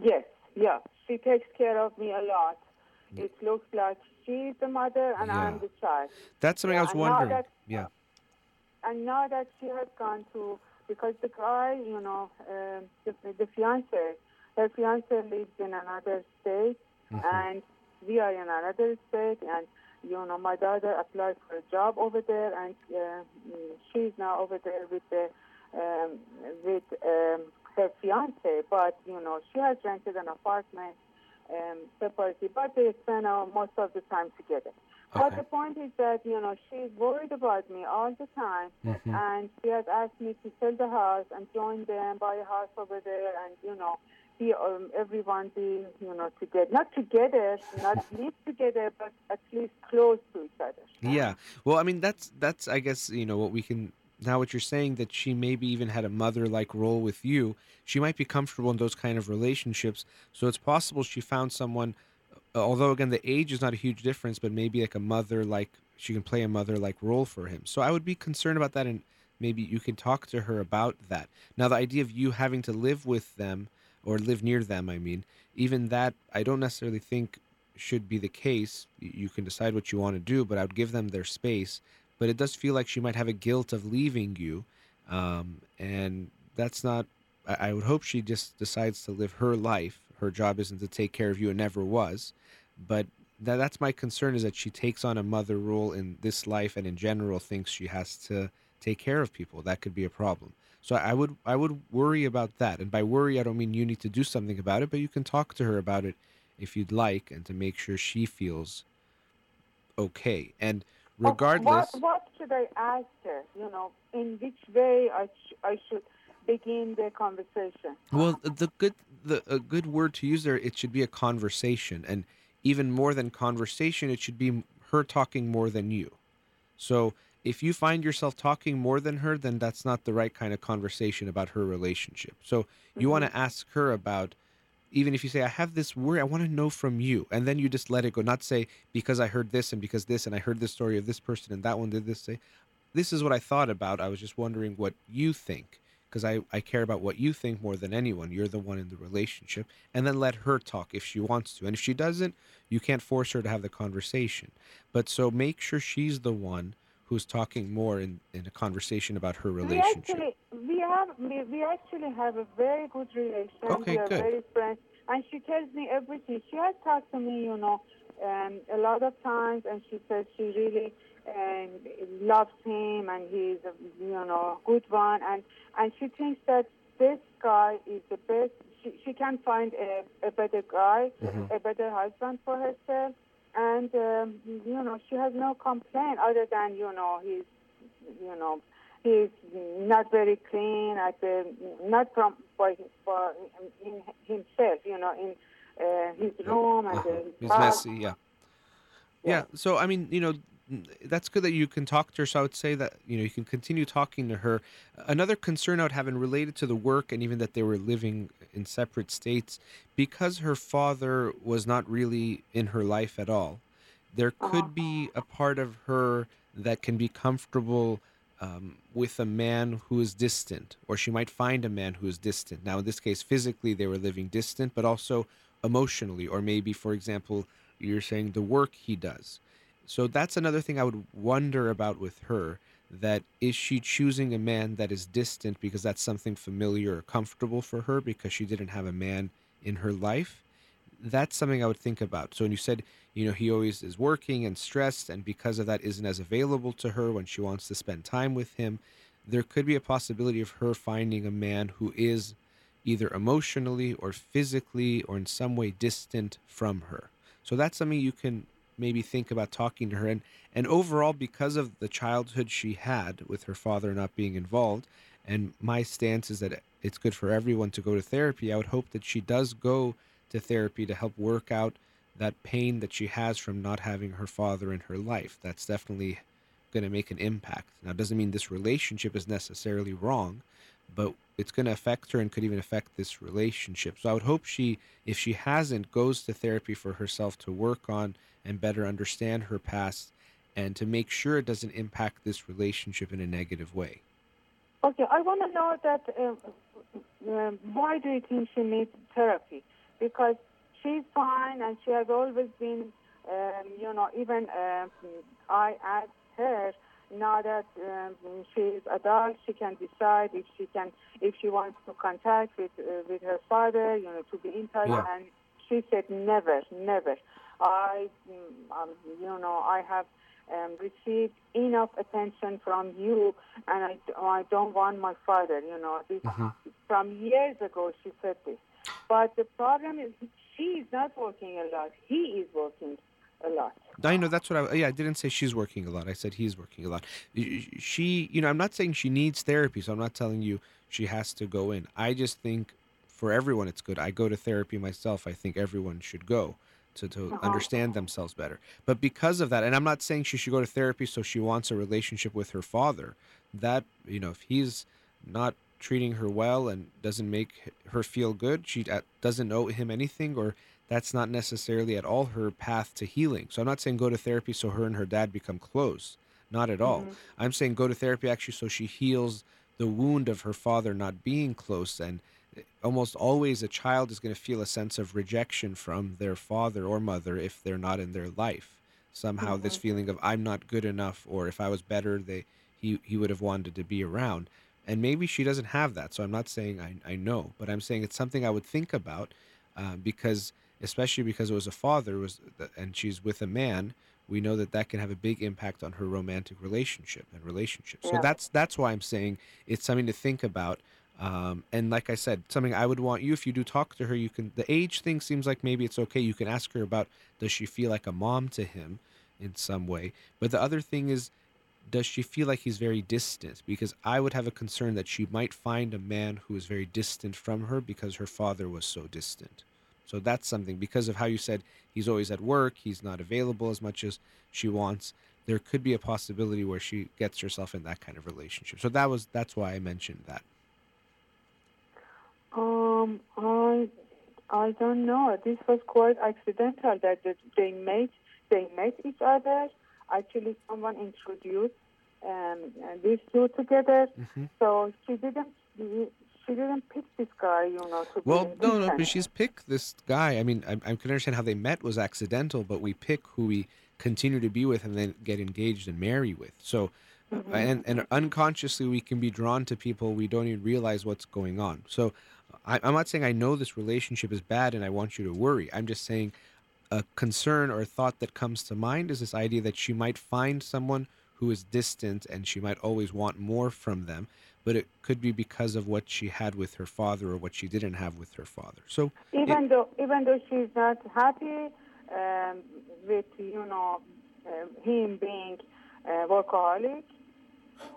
Yes, yeah. She takes care of me a lot. Yeah. It looks like she's the mother and I'm the child. That's something I Yeah, was and wondering. that- yeah. And now that she has gone to, because the guy, you know, um the, the fiance, her fiance lives in another state, Mhm. and we are in another state, and you know, my daughter applied for a job over there, and uh, she's now over there with the um, with um, her fiance. But you know, she has rented an apartment um, separately, but they spend uh, most of the time together. But the point is that you know she's worried about me all the time, Mhm. and she has asked me to sell the house and join them, buy a house over there, and you know, be um, everyone be you know together, not together, not live together, but at least close to each other. Yeah. Well, I mean, that's that's I guess you know what we can now. What you're saying that she maybe even had a mother-like role with you. She might be comfortable in those kind of relationships. So it's possible she found someone. uh, Although again, the age is not a huge difference, but maybe like a mother-like she can play a mother-like role for him. So I would be concerned about that and maybe you can talk to her about that. Now, the idea of you having to live with them or live near them, I mean, even that, I don't necessarily think should be the case. You can decide what you want to do, but I would give them their space. But it does feel like she might have a guilt of leaving you. Um, and that's not, I, I would hope she just decides to live her life. Her job isn't to take care of you, it never was. But that, that's my concern is that she takes on a mother role in this life and in general thinks she has to take care of people. That could be a problem. So I would I would worry about that. And by worry I don't mean you need to do something about it, but you can talk to her about it if you'd like and to make sure she feels okay. And regardless What, what should I ask her? You know, in which way I, sh- I should begin the conversation? Well, the good the a good word to use there it should be a conversation and even more than conversation it should be her talking more than you. So if you find yourself talking more than her then that's not the right kind of conversation about her relationship. So you want to mm-hmm. ask her about even if you say I have this worry I want to know from you and then you just let it go not say because I heard this and because this and I heard this story of this person and that one did this say this is what I thought about. I was just wondering what you think because I, I care about what you think more than anyone. You're the one in the relationship. And then let her talk if she wants to. And if she doesn't, you can't force her to have the conversation. But so make sure she's the one who's talking more in, in a conversation about her relationship. We actually we have we, we actually have a very good relation. Okay, we are good. very friends, and she tells me everything. She has talked to me, you know, um, a lot of times, and she says she really um, loves him, and he's a you know good one, and and she thinks that this guy is the best. She she can find a, a better guy, Mhm. a better husband for herself. And um, you know she has no complaint other than you know he's you know he's not very clean at the not from for, by in himself you know in uh, his room and uh, his He's messy, yeah. Yeah. Yeah. So I mean, you know, that's good that you can talk to her. So I would say that you know you can continue talking to her. Another concern I would have, and related to the work, and even that they were living in separate states, because her father was not really in her life at all. There could be a part of her that can be comfortable um, with a man who is distant, or she might find a man who is distant. Now, in this case, physically they were living distant, but also emotionally, or maybe, for example, you're saying the work he does. So that's another thing I would wonder about with her. That is she choosing a man that is distant because that's something familiar or comfortable for her because she didn't have a man in her life? That's something I would think about. So when you said, you know, he always is working and stressed, and because of that isn't as available to her when she wants to spend time with him, there could be a possibility of her finding a man who is either emotionally or physically or in some way distant from her. So that's something you can maybe think about talking to her and and overall because of the childhood she had with her father not being involved and my stance is that it's good for everyone to go to therapy. I would hope that she does go to therapy to help work out that pain that she has from not having her father in her life. That's definitely going to make an impact. Now, it doesn't mean this relationship is necessarily wrong, but it's going to affect her and could even affect this relationship. So I would hope she, if she hasn't, goes to therapy for herself to work on and better understand her past and to make sure it doesn't impact this relationship in a negative way. Okay, I want to know that uh, uh, why do you think she needs therapy? Because she's fine and she has always been, um, you know, even um I asked her now that um, is adult, she can decide if she can, if she wants to contact with uh, with her father, you know, to be in touch. Yeah. And she said, never, never. I, mm, um, you know, I have um, received enough attention from you, and I, I don't want my father. You know, this, Mhm. from years ago she said this. But the problem is she is not working a lot. He is working a lot. I know that's what I yeah I didn't say she's working a lot. I said he's working a lot. She you know I'm not saying she needs therapy so I'm not telling you she has to go in. I just think for everyone it's good. I go to therapy myself. I think everyone should go to to Uh-huh. understand themselves better. But because of that and I'm not saying she should go to therapy so she wants a relationship with her father. That you know if he's not treating her well and doesn't make her feel good she uh, doesn't owe him anything or that's not necessarily at all her path to healing. So I'm not saying go to therapy so her and her dad become close. Not at all. Mhm. I'm saying go to therapy actually so she heals the wound of her father not being close and eh, almost always a child is going to feel a sense of rejection from their father or mother if they're not in their life somehow this Mhm. feeling of i'm not good enough or if i was better they he he would have wanted to be around and maybe she doesn't have that so i'm not saying i, I know but i'm saying it's something i would think about uh, because especially because it was a father was and she's with a man we know that that can have a big impact on her romantic relationship and relationship so that's that's why i'm saying it's something to think about um, and like i said something i would want you if you do talk to her you can the age thing seems like maybe it's okay you can ask her about does she feel like a mom to him in some way? But the other thing is does she feel like he's very distant? Because i would have a concern that she might find a man who is very distant from her because her father was so distant so that's something because of how you said he's always at work he's not available as much as she wants there could be a possibility where she gets herself in that kind of relationship so that was that's why i mentioned that Um, I, I don't know. This was quite accidental that they met, they met each other. Actually, someone introduced um, these two together. hmm So she didn't, she didn't pick this guy, you know, to Well, no, no, but she's picked this guy. I mean, I, I can understand how they met was accidental, but we pick who we continue to be with and then get engaged and marry with. So, Mhm. and and unconsciously we can be drawn to people we don't even realize what's going on. So, I, I'm not saying I know this relationship is bad and I want you to worry. I'm just saying a concern or a thought that comes to mind is this idea that she might find someone who is distant and she might always want more from them but it could be because of what she had with her father or what she didn't have with her father. So even though even though she's not happy um, with you know um him being uh, workaholic.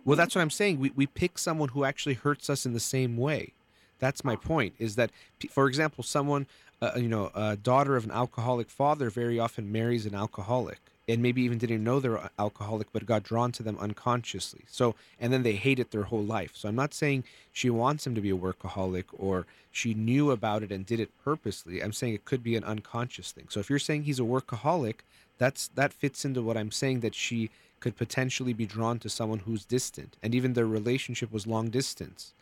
well that's what i'm saying. We, we pick someone who actually hurts us in the same way. That's my point is that for example someone uh, you know a daughter of an alcoholic father very often marries an alcoholic and maybe even didn't know they're alcoholic but got drawn to them unconsciously. So and then they hate it their whole life. So i'm not saying she wants him to be a workaholic or she knew about it and did it purposely. I'm saying it could be an unconscious thing. So if you're saying he's a workaholic that's that fits into what i'm saying that she could potentially be drawn to someone who's distant and even their relationship was long distance.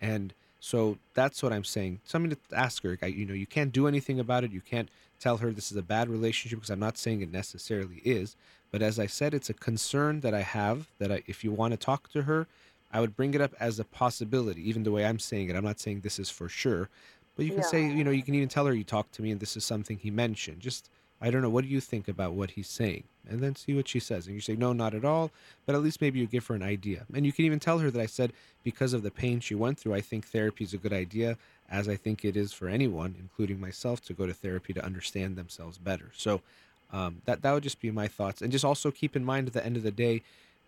And so that's what i'm saying. Something to ask her. You know you can't do anything about it. You can't tell her this is a bad relationship because i'm not saying it necessarily is but as i said it's a concern that i have that I, if you want to talk to her i would bring it up as a possibility even the way i'm saying it. I'm not saying this is for sure but you can say you know you can even tell her you talked to me and this is something he mentioned. Just i don't know what do you think about what he's saying? And then see what she says and you say no not at all but at least maybe you give her an idea. And you can even tell her that i said because of the pain she went through i think therapy is a good idea as i think it is for anyone including myself to go to therapy to understand themselves better. So um, that that would just be my thoughts. And just also keep in mind at the end of the day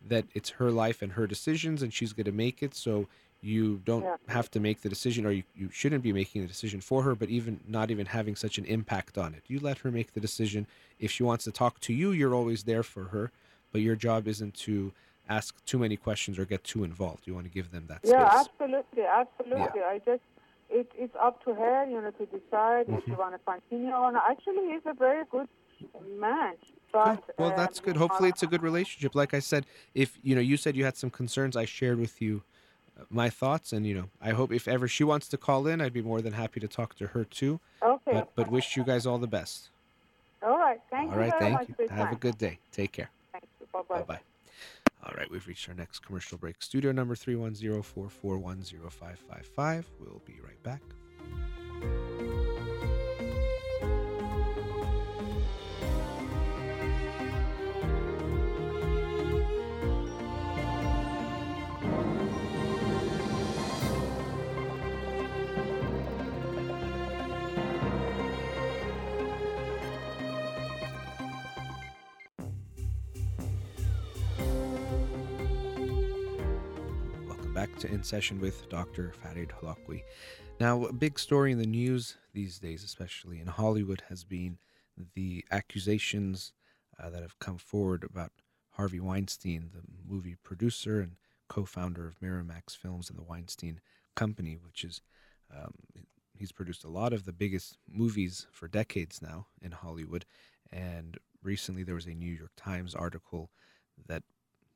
that it's her life and her decisions and she's going to make it. So you don't Yeah. have to make the decision or you, you shouldn't be making the decision for her but even not even having such an impact on it. You let her make the decision. If she wants to talk to you you're always there for her but your job isn't to ask too many questions or get too involved. You want to give them that Yeah, space. absolutely, absolutely. I just it, it's up to her, you know, to decide if Mm-hmm. you want to continue or not. Actually, he's a very good man. But, Good. Well, that's um, good. Hopefully, uh, it's a good relationship. Like I said, if you know, you said you had some concerns, I shared with you uh, my thoughts, and you know, I hope if ever she wants to call in, I'd be more than happy to talk to her too. Okay. But but wish you guys all the best. All right. Thank all you right, very thank you. Have a good day. Take care. Thank you. Bye Bye bye. bye. All right, we've reached our next commercial break. Studio number three one zero four four one zero five five five. We'll be right back. In Session with Dr. Farid Holakouee. Now, a big story in the news these days, especially in Hollywood, has been the accusations uh, that have come forward about Harvey Weinstein, the movie producer and co founder of Miramax Films and the Weinstein Company, which is, um, he's produced a lot of the biggest movies for decades now in Hollywood. And recently there was a New York Times article that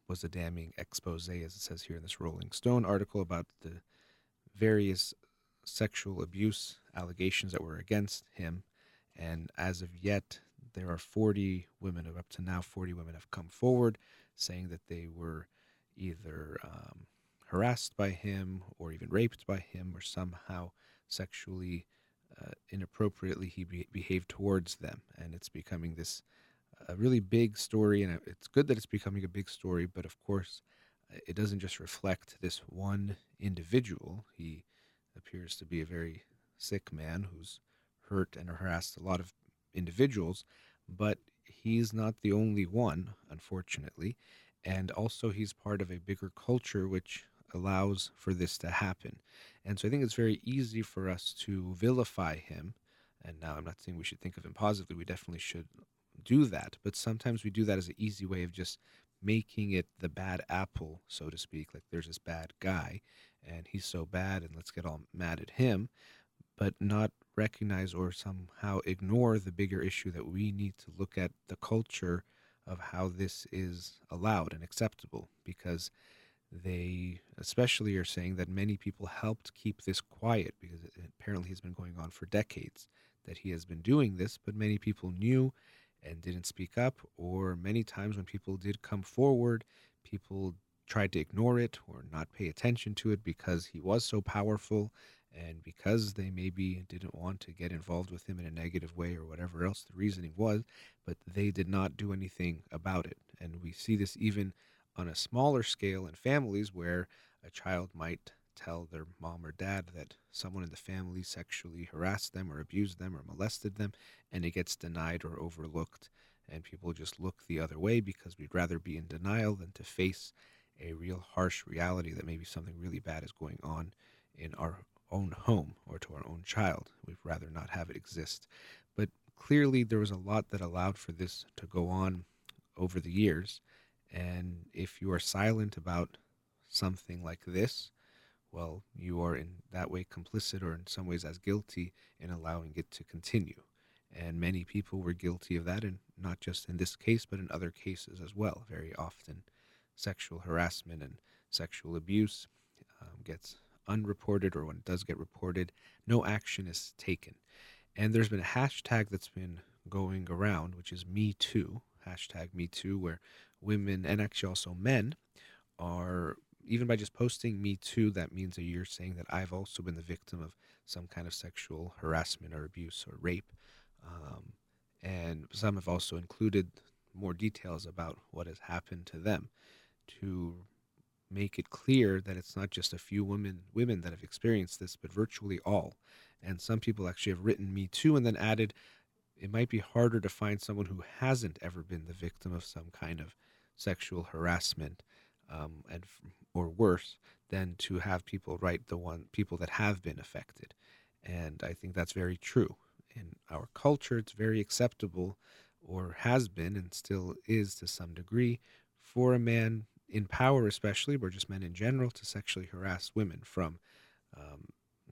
was a damning expose, as it says here in this Rolling Stone article, about the various sexual abuse allegations that were against him. And as of yet, there are 40 women, up to now, 40 women have come forward saying that they were either um, harassed by him or even raped by him or somehow sexually uh, inappropriately he be- behaved towards them. And it's becoming this a really big story, and it's good that it's becoming a big story. But of course, uh, it doesn't just reflect this one individual. He appears to be a very sick man who's hurt and harassed a lot of individuals, but he's not the only one, unfortunately. And also, he's part of a bigger culture which allows for this to happen. And so I think it's very easy for us to vilify him. And now I'm not saying we should think of him positively, we definitely should do that. But sometimes we do that as an easy way of just making it the bad apple, so to speak. Like there's this bad guy and he's so bad and let's get all mad at him, but not recognize or somehow ignore the bigger issue that we need to look at the culture of how this is allowed and acceptable because they especially are saying that many people helped keep this quiet because it apparently has been going on for decades that he has been doing this but many people knew and didn't speak up or many times when people did come forward people tried to ignore it or not pay attention to it because he was so powerful and because they maybe didn't want to get involved with him in a negative way or whatever else the reasoning was, but they did not do anything about it. And we see this even on a smaller scale in families where a child might tell their mom or dad that someone in the family sexually harassed them or abused them or molested them, and it gets denied or overlooked. And people just look the other way because we'd rather be in denial than to face a real harsh reality that maybe something really bad is going on in our own home or to our own child. We'd rather not have it exist. But clearly, there was a lot that allowed for this to go on over the years. And if you are silent about something like this, well, you are in that way complicit or in some ways as guilty in allowing it to continue. And many people were guilty of that, and not just in this case, but in other cases as well. Very often, sexual harassment and sexual abuse um, gets unreported or when it does get reported, no action is taken. And there's been a hashtag that's been going around, which is Me Too, hashtag Me Too, where women and actually also men are, even by just posting Me Too, that means that you're saying that I've also been the victim of some kind of sexual harassment or abuse or rape. Um, and some have also included more details about what has happened to them to make it clear that it's not just a few women women that have experienced this, but virtually all. And some people actually have written me too, and then added, it might be harder to find someone who hasn't ever been the victim of some kind of sexual harassment, um, and or worse, than to have people write the one people that have been affected. And I think that's very true. In our culture, it's very acceptable, or has been, and still is to some degree, for a man in power, especially, or just men in general, to sexually harass women from um,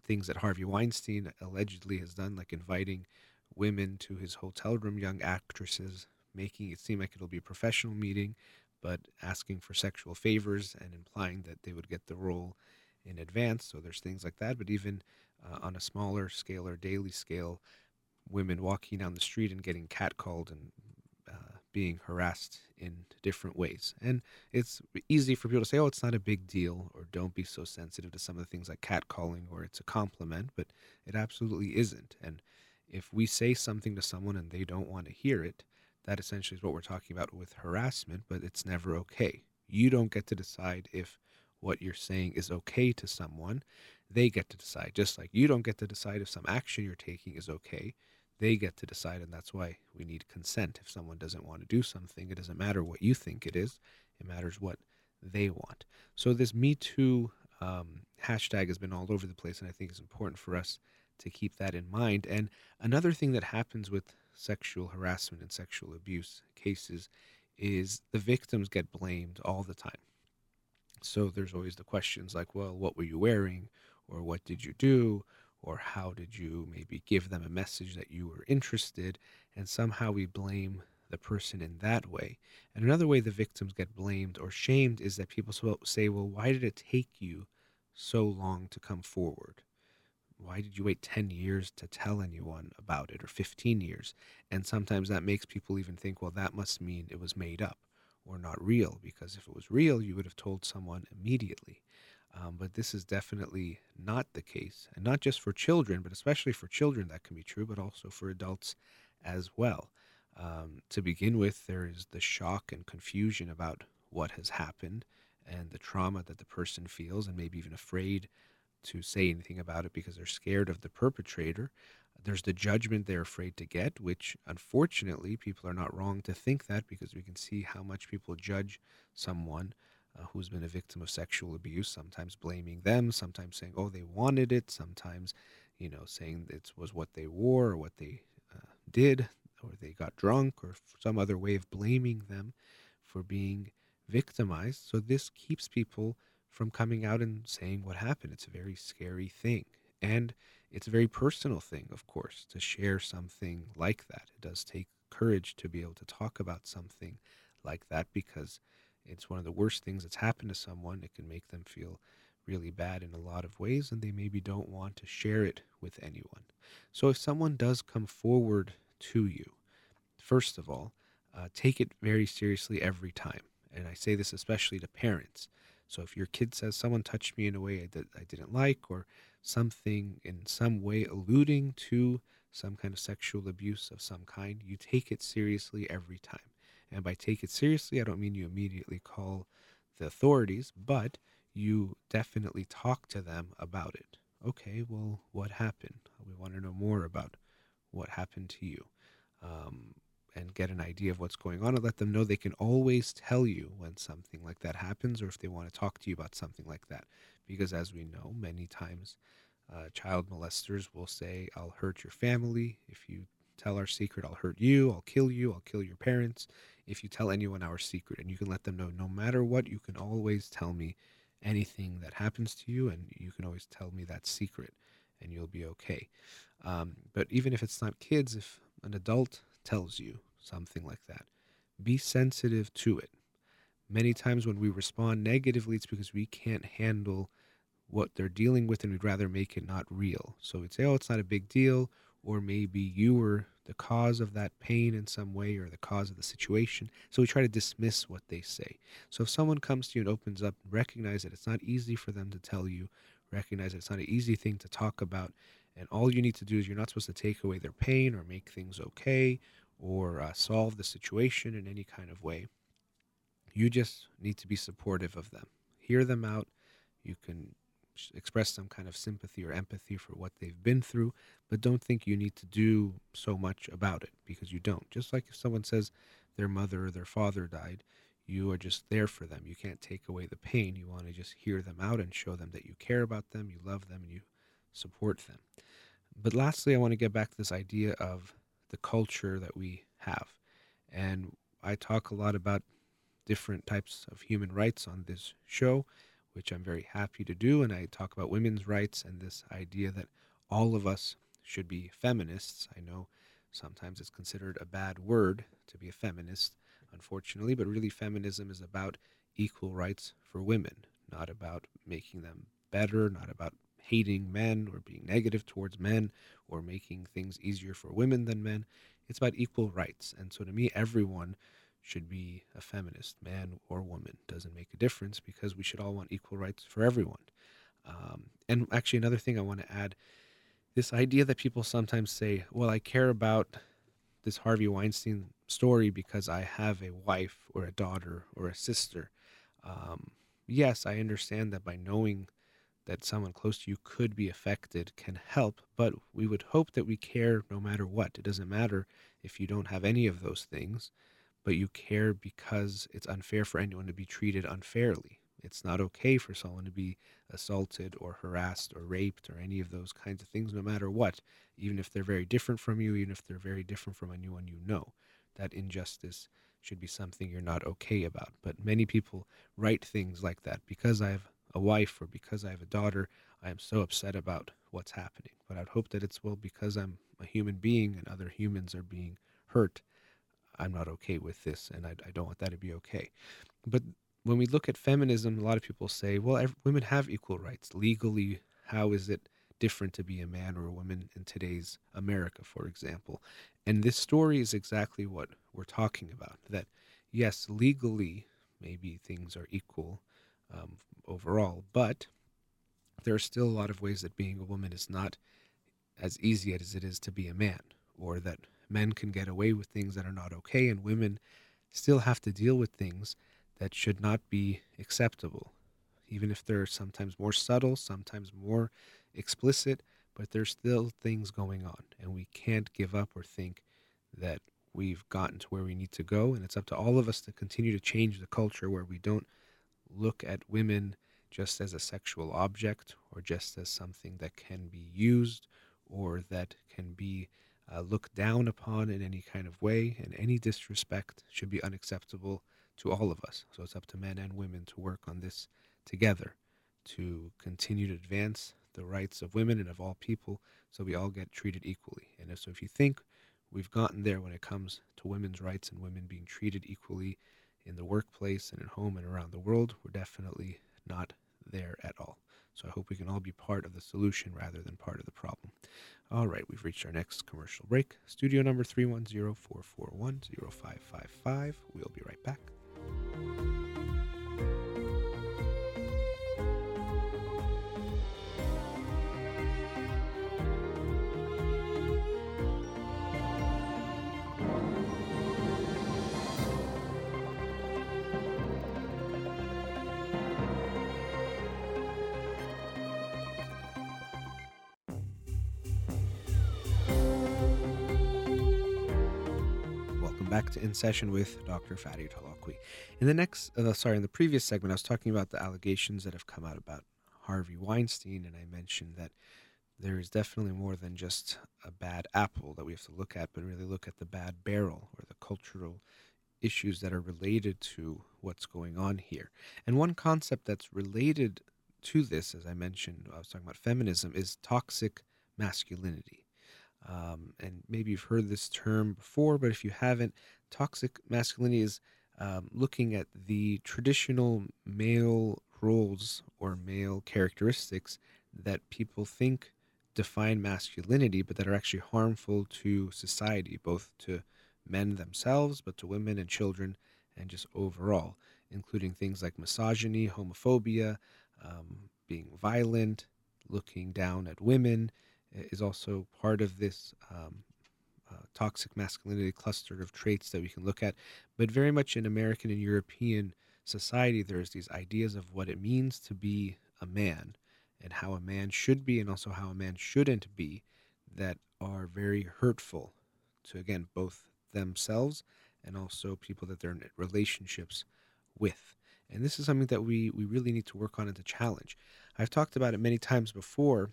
things that Harvey Weinstein allegedly has done, like inviting women to his hotel room, young actresses, making it seem like it'll be a professional meeting, but asking for sexual favors and implying that they would get the role in advance. So there's things like that. But even uh, on a smaller scale or daily scale, women walking down the street and getting catcalled and being harassed in different ways. And it's easy for people to say, oh, it's not a big deal, or don't be so sensitive to some of the things like catcalling, or it's a compliment, but it absolutely isn't. And if we say something to someone and they don't want to hear it, that essentially is what we're talking about with harassment, but it's never okay. You don't get to decide if what you're saying is okay to someone. They get to decide, just like you don't get to decide if some action you're taking is okay they get to decide, and that's why we need consent. If someone doesn't want to do something, it doesn't matter what you think it is, it matters what they want. So, this Me Too um, hashtag has been all over the place, and I think it's important for us to keep that in mind. And another thing that happens with sexual harassment and sexual abuse cases is the victims get blamed all the time. So there's always the questions like, well, what were you wearing? Or what did you do? or how did you maybe give them a message that you were interested and somehow we blame the person in that way. And another way the victims get blamed or shamed is that people say, well, why did it take you so long to come forward? Why did you wait 10 years to tell anyone about it or 15 years? And sometimes that makes people even think, well, that must mean it was made up or not real, because if it was real, you would have told someone immediately. Um, but this is definitely not the case. And not just for children, but especially for children, that can be true, but also for adults as well. Um, to begin with, there is the shock and confusion about what has happened and the trauma that the person feels, and maybe even afraid to say anything about it because they're scared of the perpetrator. There's the judgment they're afraid to get, which unfortunately people are not wrong to think that because we can see how much people judge someone uh, who's been a victim of sexual abuse, sometimes blaming them, sometimes saying, oh, they wanted it, sometimes, you know, saying it was what they wore or what they uh, did, or they got drunk, or some other way of blaming them for being victimized. So this keeps people from coming out and saying what happened. It's a very scary thing. And it's a very personal thing, of course, to share something like that. It does take courage to be able to talk about something like that because it's one of the worst things that's happened to someone. It can make them feel really bad in a lot of ways, and they maybe don't want to share it with anyone. So if someone does come forward to you, first of all, uh, take it very seriously every time. And I say this especially to parents. So if your kid says someone touched me in a way that I didn't like, or something in some way alluding to some kind of sexual abuse of some kind, you take it seriously every time. And by take it seriously, I don't mean you immediately call the authorities, but you definitely talk to them about it. Okay, well, what happened? We want to know more about what happened to you um, and get an idea of what's going on and let them know they can always tell you when something like that happens or if they want to talk to you about something like that. Because as we know, many times uh, child molesters will say, I'll hurt your family. If you tell our secret, I'll hurt you, I'll kill you, I'll kill your parents if you tell anyone our secret. And you can let them know no matter what, you can always tell me anything that happens to you, and you can always tell me that secret, and you'll be okay. Um, but even if it's not kids, if an adult tells you something like that, be sensitive to it. Many times when we respond negatively, it's because we can't handle what they're dealing with and we'd rather make it not real. So we'd say, oh, it's not a big deal, or maybe you were the cause of that pain in some way or the cause of the situation. So we try to dismiss what they say. So if someone comes to you and opens up, recognize that it's not easy for them to tell you, recognize that it's not an easy thing to talk about. And all you need to do is you're not supposed to take away their pain or make things okay or uh, solve the situation in any kind of way. You just need to be supportive of them. Hear them out. You can express some kind of sympathy or empathy for what they've been through, but don't think you need to do so much about it because you don't. Just like if someone says their mother or their father died, you are just there for them. You can't take away the pain. You want to just hear them out and show them that you care about them, you love them, and you support them. But lastly, I want to get back to this idea of the culture that we have. And I talk a lot about different types of human rights on this show which I'm very happy to do. And I talk about women's rights and this idea that all of us should be feminists. I know sometimes it's considered a bad word to be a feminist, unfortunately, but really feminism is about equal rights for women, not about making them better, not about hating men or being negative towards men or making things easier for women than men. It's about equal rights. And so to me, everyone should be a feminist, man or woman, doesn't make a difference because we should all want equal rights for everyone. Um, and actually, another thing I want to add this idea that people sometimes say, well, I care about this Harvey Weinstein story because I have a wife or a daughter or a sister. Um, yes, I understand that by knowing that someone close to you could be affected can help, but we would hope that we care no matter what. It doesn't matter if you don't have any of those things but you care because it's unfair for anyone to be treated unfairly. It's not okay for someone to be assaulted or harassed or raped or any of those kinds of things, no matter what, even if they're very different from you, even if they're very different from anyone you know. That injustice should be something you're not okay about. But many people write things like that because I have a wife or because I have a daughter, I am so upset about what's happening. But I'd hope that it's well because I'm a human being and other humans are being hurt I'm not okay with this, and I, I don't want that to be okay. But when we look at feminism, a lot of people say, well, ev- women have equal rights. Legally, how is it different to be a man or a woman in today's America, for example? And this story is exactly what we're talking about that, yes, legally, maybe things are equal um, overall, but there are still a lot of ways that being a woman is not as easy as it is to be a man, or that men can get away with things that are not okay, and women still have to deal with things that should not be acceptable, even if they're sometimes more subtle, sometimes more explicit, but there's still things going on, and we can't give up or think that we've gotten to where we need to go, and it's up to all of us to continue to change the culture where we don't look at women just as a sexual object or just as something that can be used or that can be uh, looked down upon in any kind of way, and any disrespect should be unacceptable to all of us. So it's up to men and women to work on this together to continue to advance the rights of women and of all people so we all get treated equally. And so if you think we've gotten there when it comes to women's rights and women being treated equally in the workplace and at home and around the world, we're definitely not there at all. So I hope we can all be part of the solution rather than part of the problem. All right, we've reached our next commercial break. Studio number 310 441 0555. We'll be right back. In Session with Dr. Farid Holakouee. In the next, uh, sorry, in the previous segment, I was talking about the allegations that have come out about Harvey Weinstein, and I mentioned that there is definitely more than just a bad apple that we have to look at, but really look at the bad barrel or the cultural issues that are related to what's going on here. And one concept that's related to this, as I mentioned, I was talking about feminism, is toxic masculinity. Um, and maybe you've heard this term before, but if you haven't, toxic masculinity is um, looking at the traditional male roles or male characteristics that people think define masculinity, but that are actually harmful to society, both to men themselves, but to women and children, and just overall, including things like misogyny, homophobia, um, being violent, looking down at women, is also part of this um, uh, toxic masculinity cluster of traits that we can look at. But very much in American and European society, there's these ideas of what it means to be a man and how a man should be and also how a man shouldn't be that are very hurtful to, again, both themselves and also people that they're in relationships with. And this is something that we, we really need to work on and to challenge. I've talked about it many times before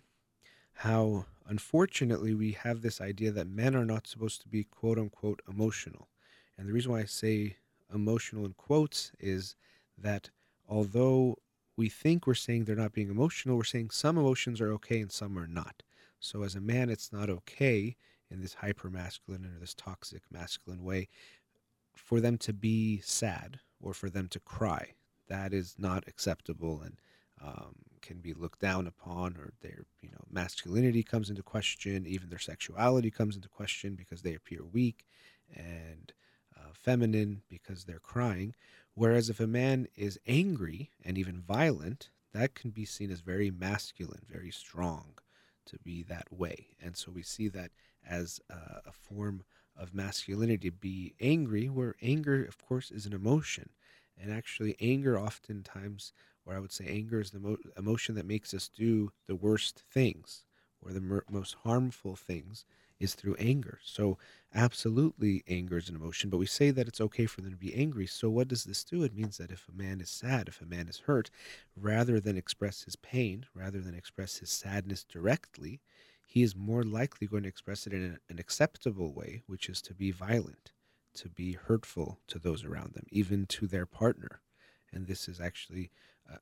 how unfortunately we have this idea that men are not supposed to be quote unquote emotional. And the reason why I say emotional in quotes is that although we think we're saying they're not being emotional, we're saying some emotions are okay and some are not. So as a man, it's not okay in this hyper masculine or this toxic masculine way for them to be sad or for them to cry. That is not acceptable and um, can be looked down upon or their you know masculinity comes into question even their sexuality comes into question because they appear weak and uh, feminine because they're crying. Whereas if a man is angry and even violent that can be seen as very masculine very strong to be that way. And so we see that as a, a form of masculinity. To be angry where anger of course is an emotion. And actually anger oftentimes or I would say anger is the mo- emotion that makes us do the worst things or the mer- most harmful things is through anger. So, absolutely, anger is an emotion, but we say that it's okay for them to be angry. So, what does this do? It means that if a man is sad, if a man is hurt, rather than express his pain, rather than express his sadness directly, he is more likely going to express it in an acceptable way, which is to be violent, to be hurtful to those around them, even to their partner. And this is actually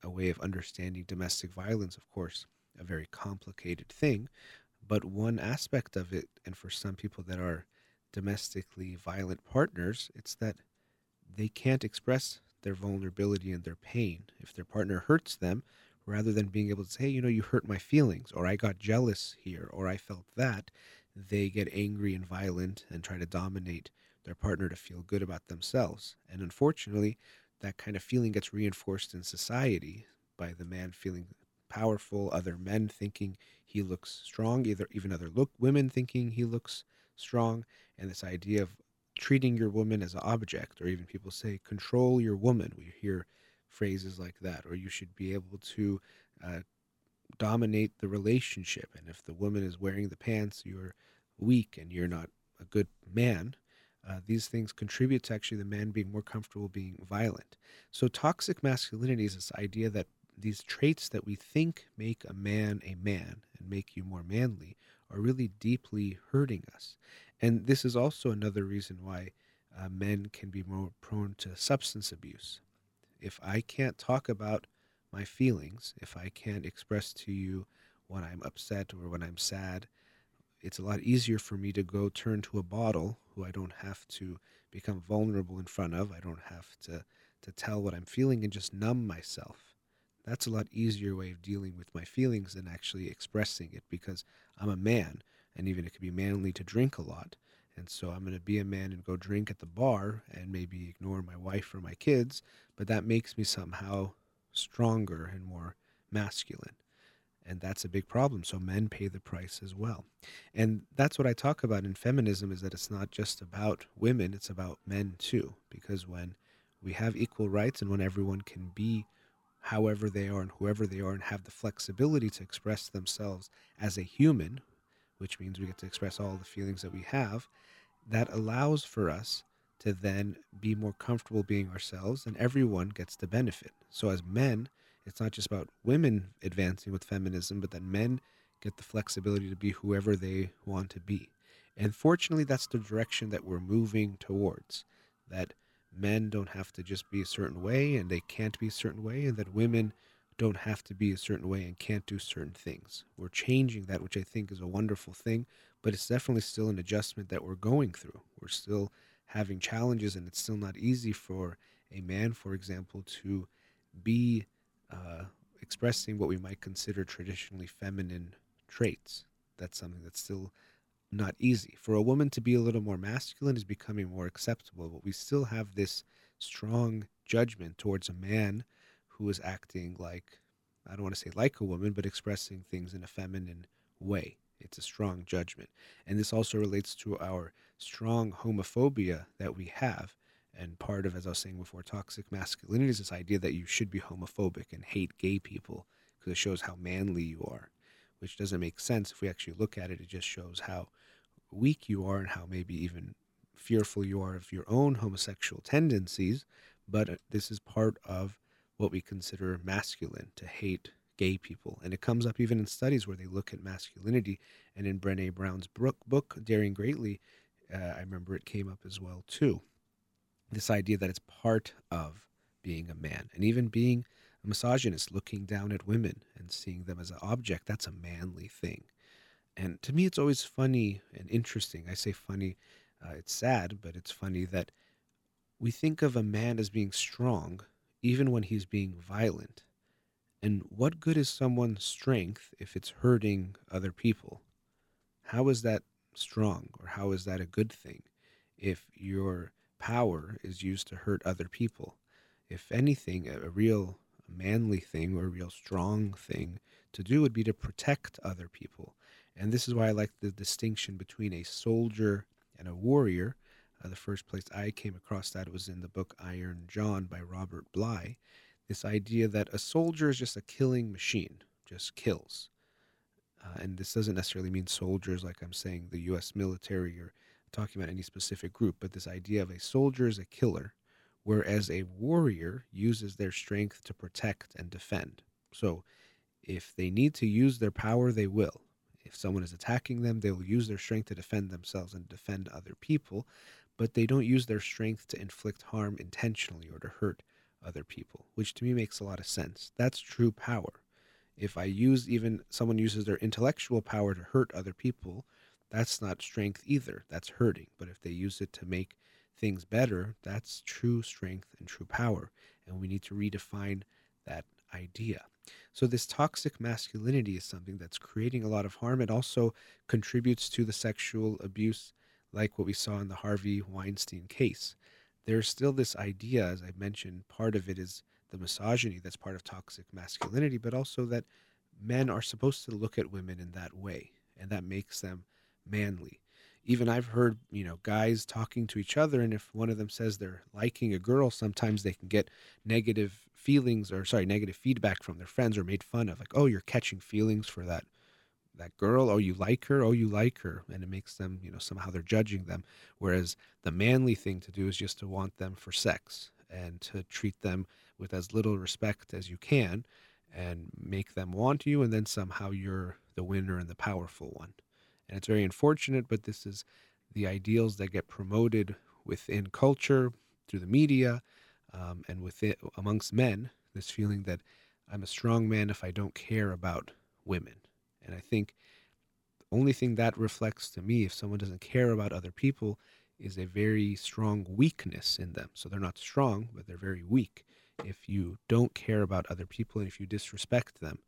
a way of understanding domestic violence, of course, a very complicated thing. But one aspect of it, and for some people that are domestically violent partners, it's that they can't express their vulnerability and their pain. If their partner hurts them, rather than being able to say, hey, you know, you hurt my feelings, or I got jealous here, or I felt that, they get angry and violent and try to dominate their partner to feel good about themselves. And unfortunately, that kind of feeling gets reinforced in society by the man feeling powerful, other men thinking he looks strong, either even other look women thinking he looks strong, and this idea of treating your woman as an object, or even people say control your woman. We hear phrases like that, or you should be able to uh, dominate the relationship. And if the woman is wearing the pants, you're weak and you're not a good man. Uh, these things contribute to actually the man being more comfortable being violent. So, toxic masculinity is this idea that these traits that we think make a man a man and make you more manly are really deeply hurting us. And this is also another reason why uh, men can be more prone to substance abuse. If I can't talk about my feelings, if I can't express to you when I'm upset or when I'm sad, it's a lot easier for me to go turn to a bottle who I don't have to become vulnerable in front of. I don't have to, to tell what I'm feeling and just numb myself. That's a lot easier way of dealing with my feelings than actually expressing it because I'm a man and even it could be manly to drink a lot. And so I'm going to be a man and go drink at the bar and maybe ignore my wife or my kids, but that makes me somehow stronger and more masculine and that's a big problem so men pay the price as well. And that's what i talk about in feminism is that it's not just about women it's about men too because when we have equal rights and when everyone can be however they are and whoever they are and have the flexibility to express themselves as a human which means we get to express all the feelings that we have that allows for us to then be more comfortable being ourselves and everyone gets the benefit. So as men it's not just about women advancing with feminism, but that men get the flexibility to be whoever they want to be. And fortunately, that's the direction that we're moving towards. That men don't have to just be a certain way and they can't be a certain way, and that women don't have to be a certain way and can't do certain things. We're changing that, which I think is a wonderful thing, but it's definitely still an adjustment that we're going through. We're still having challenges, and it's still not easy for a man, for example, to be uh, expressing what we might consider traditionally feminine traits. That's something that's still not easy. For a woman to be a little more masculine is becoming more acceptable, but we still have this strong judgment towards a man who is acting like, I don't want to say like a woman, but expressing things in a feminine way. It's a strong judgment. And this also relates to our strong homophobia that we have and part of, as I was saying before, toxic masculinity is this idea that you should be homophobic and hate gay people because it shows how manly you are, which doesn't make sense if we actually look at it. It just shows how weak you are and how maybe even fearful you are of your own homosexual tendencies. But uh, this is part of what we consider masculine to hate gay people. And it comes up even in studies where they look at masculinity. And in Brene Brown's book, Daring Greatly, uh, I remember it came up as well too this idea that it's part of being a man. And even being a misogynist looking down at women and seeing them as an object that's a manly thing. And to me it's always funny and interesting. I say funny uh, it's sad but it's funny that we think of a man as being strong even when he's being violent. And what good is someone's strength if it's hurting other people? How is that strong or how is that a good thing if you're power is used to hurt other people. If anything, a, real manly thing or a real strong thing to do would be to protect other people. And this is why I like the distinction between a soldier and a warrior. Uh, the first place I came across that was in the book Iron John by Robert Bly. This idea that a soldier is just a killing machine, just kills. Uh, and this doesn't necessarily mean soldiers, like I'm saying, the U.S. military or talking about any specific group, but this idea of a soldier is a killer, whereas a warrior uses their strength to protect and defend. So if they need to use their power, they will. If someone is attacking them, they will use their strength to defend themselves and defend other people, but they don't use their strength to inflict harm intentionally or to hurt other people, which to me makes a lot of sense. That's true power. If I use even someone uses their intellectual power to hurt other people, that's not strength either. That's hurting. But if they use it to make things better, that's true strength and true power. And we need to redefine that idea. So, this toxic masculinity is something that's creating a lot of harm. It also contributes to the sexual abuse, like what we saw in the Harvey Weinstein case. There's still this idea, as I mentioned, part of it is the misogyny that's part of toxic masculinity, but also that men are supposed to look at women in that way, and that makes them manly. Even I've heard, you know, guys talking to each other, and if one of them says they're liking a girl, sometimes they can get negative feelings or sorry, negative feedback from their friends or made fun of, like, oh, you're catching feelings for that that girl. Oh, you like her. Oh, you like her, and it makes them, you know, somehow they're judging them. Whereas the manly thing to do is just to want them for sex and to treat them with as little respect as you can and make them want you, and then somehow you're the winner and the powerful one. And it's very unfortunate, but this is the ideals that get promoted within culture, through the media, um, and within amongst men. This feeling that I'm a strong man if I don't care about women. And I think the only thing that reflects to me, if someone doesn't care about other people, is a very strong weakness in them. So they're not strong, but they're very weak. If you don't care about other people and if you disrespect them,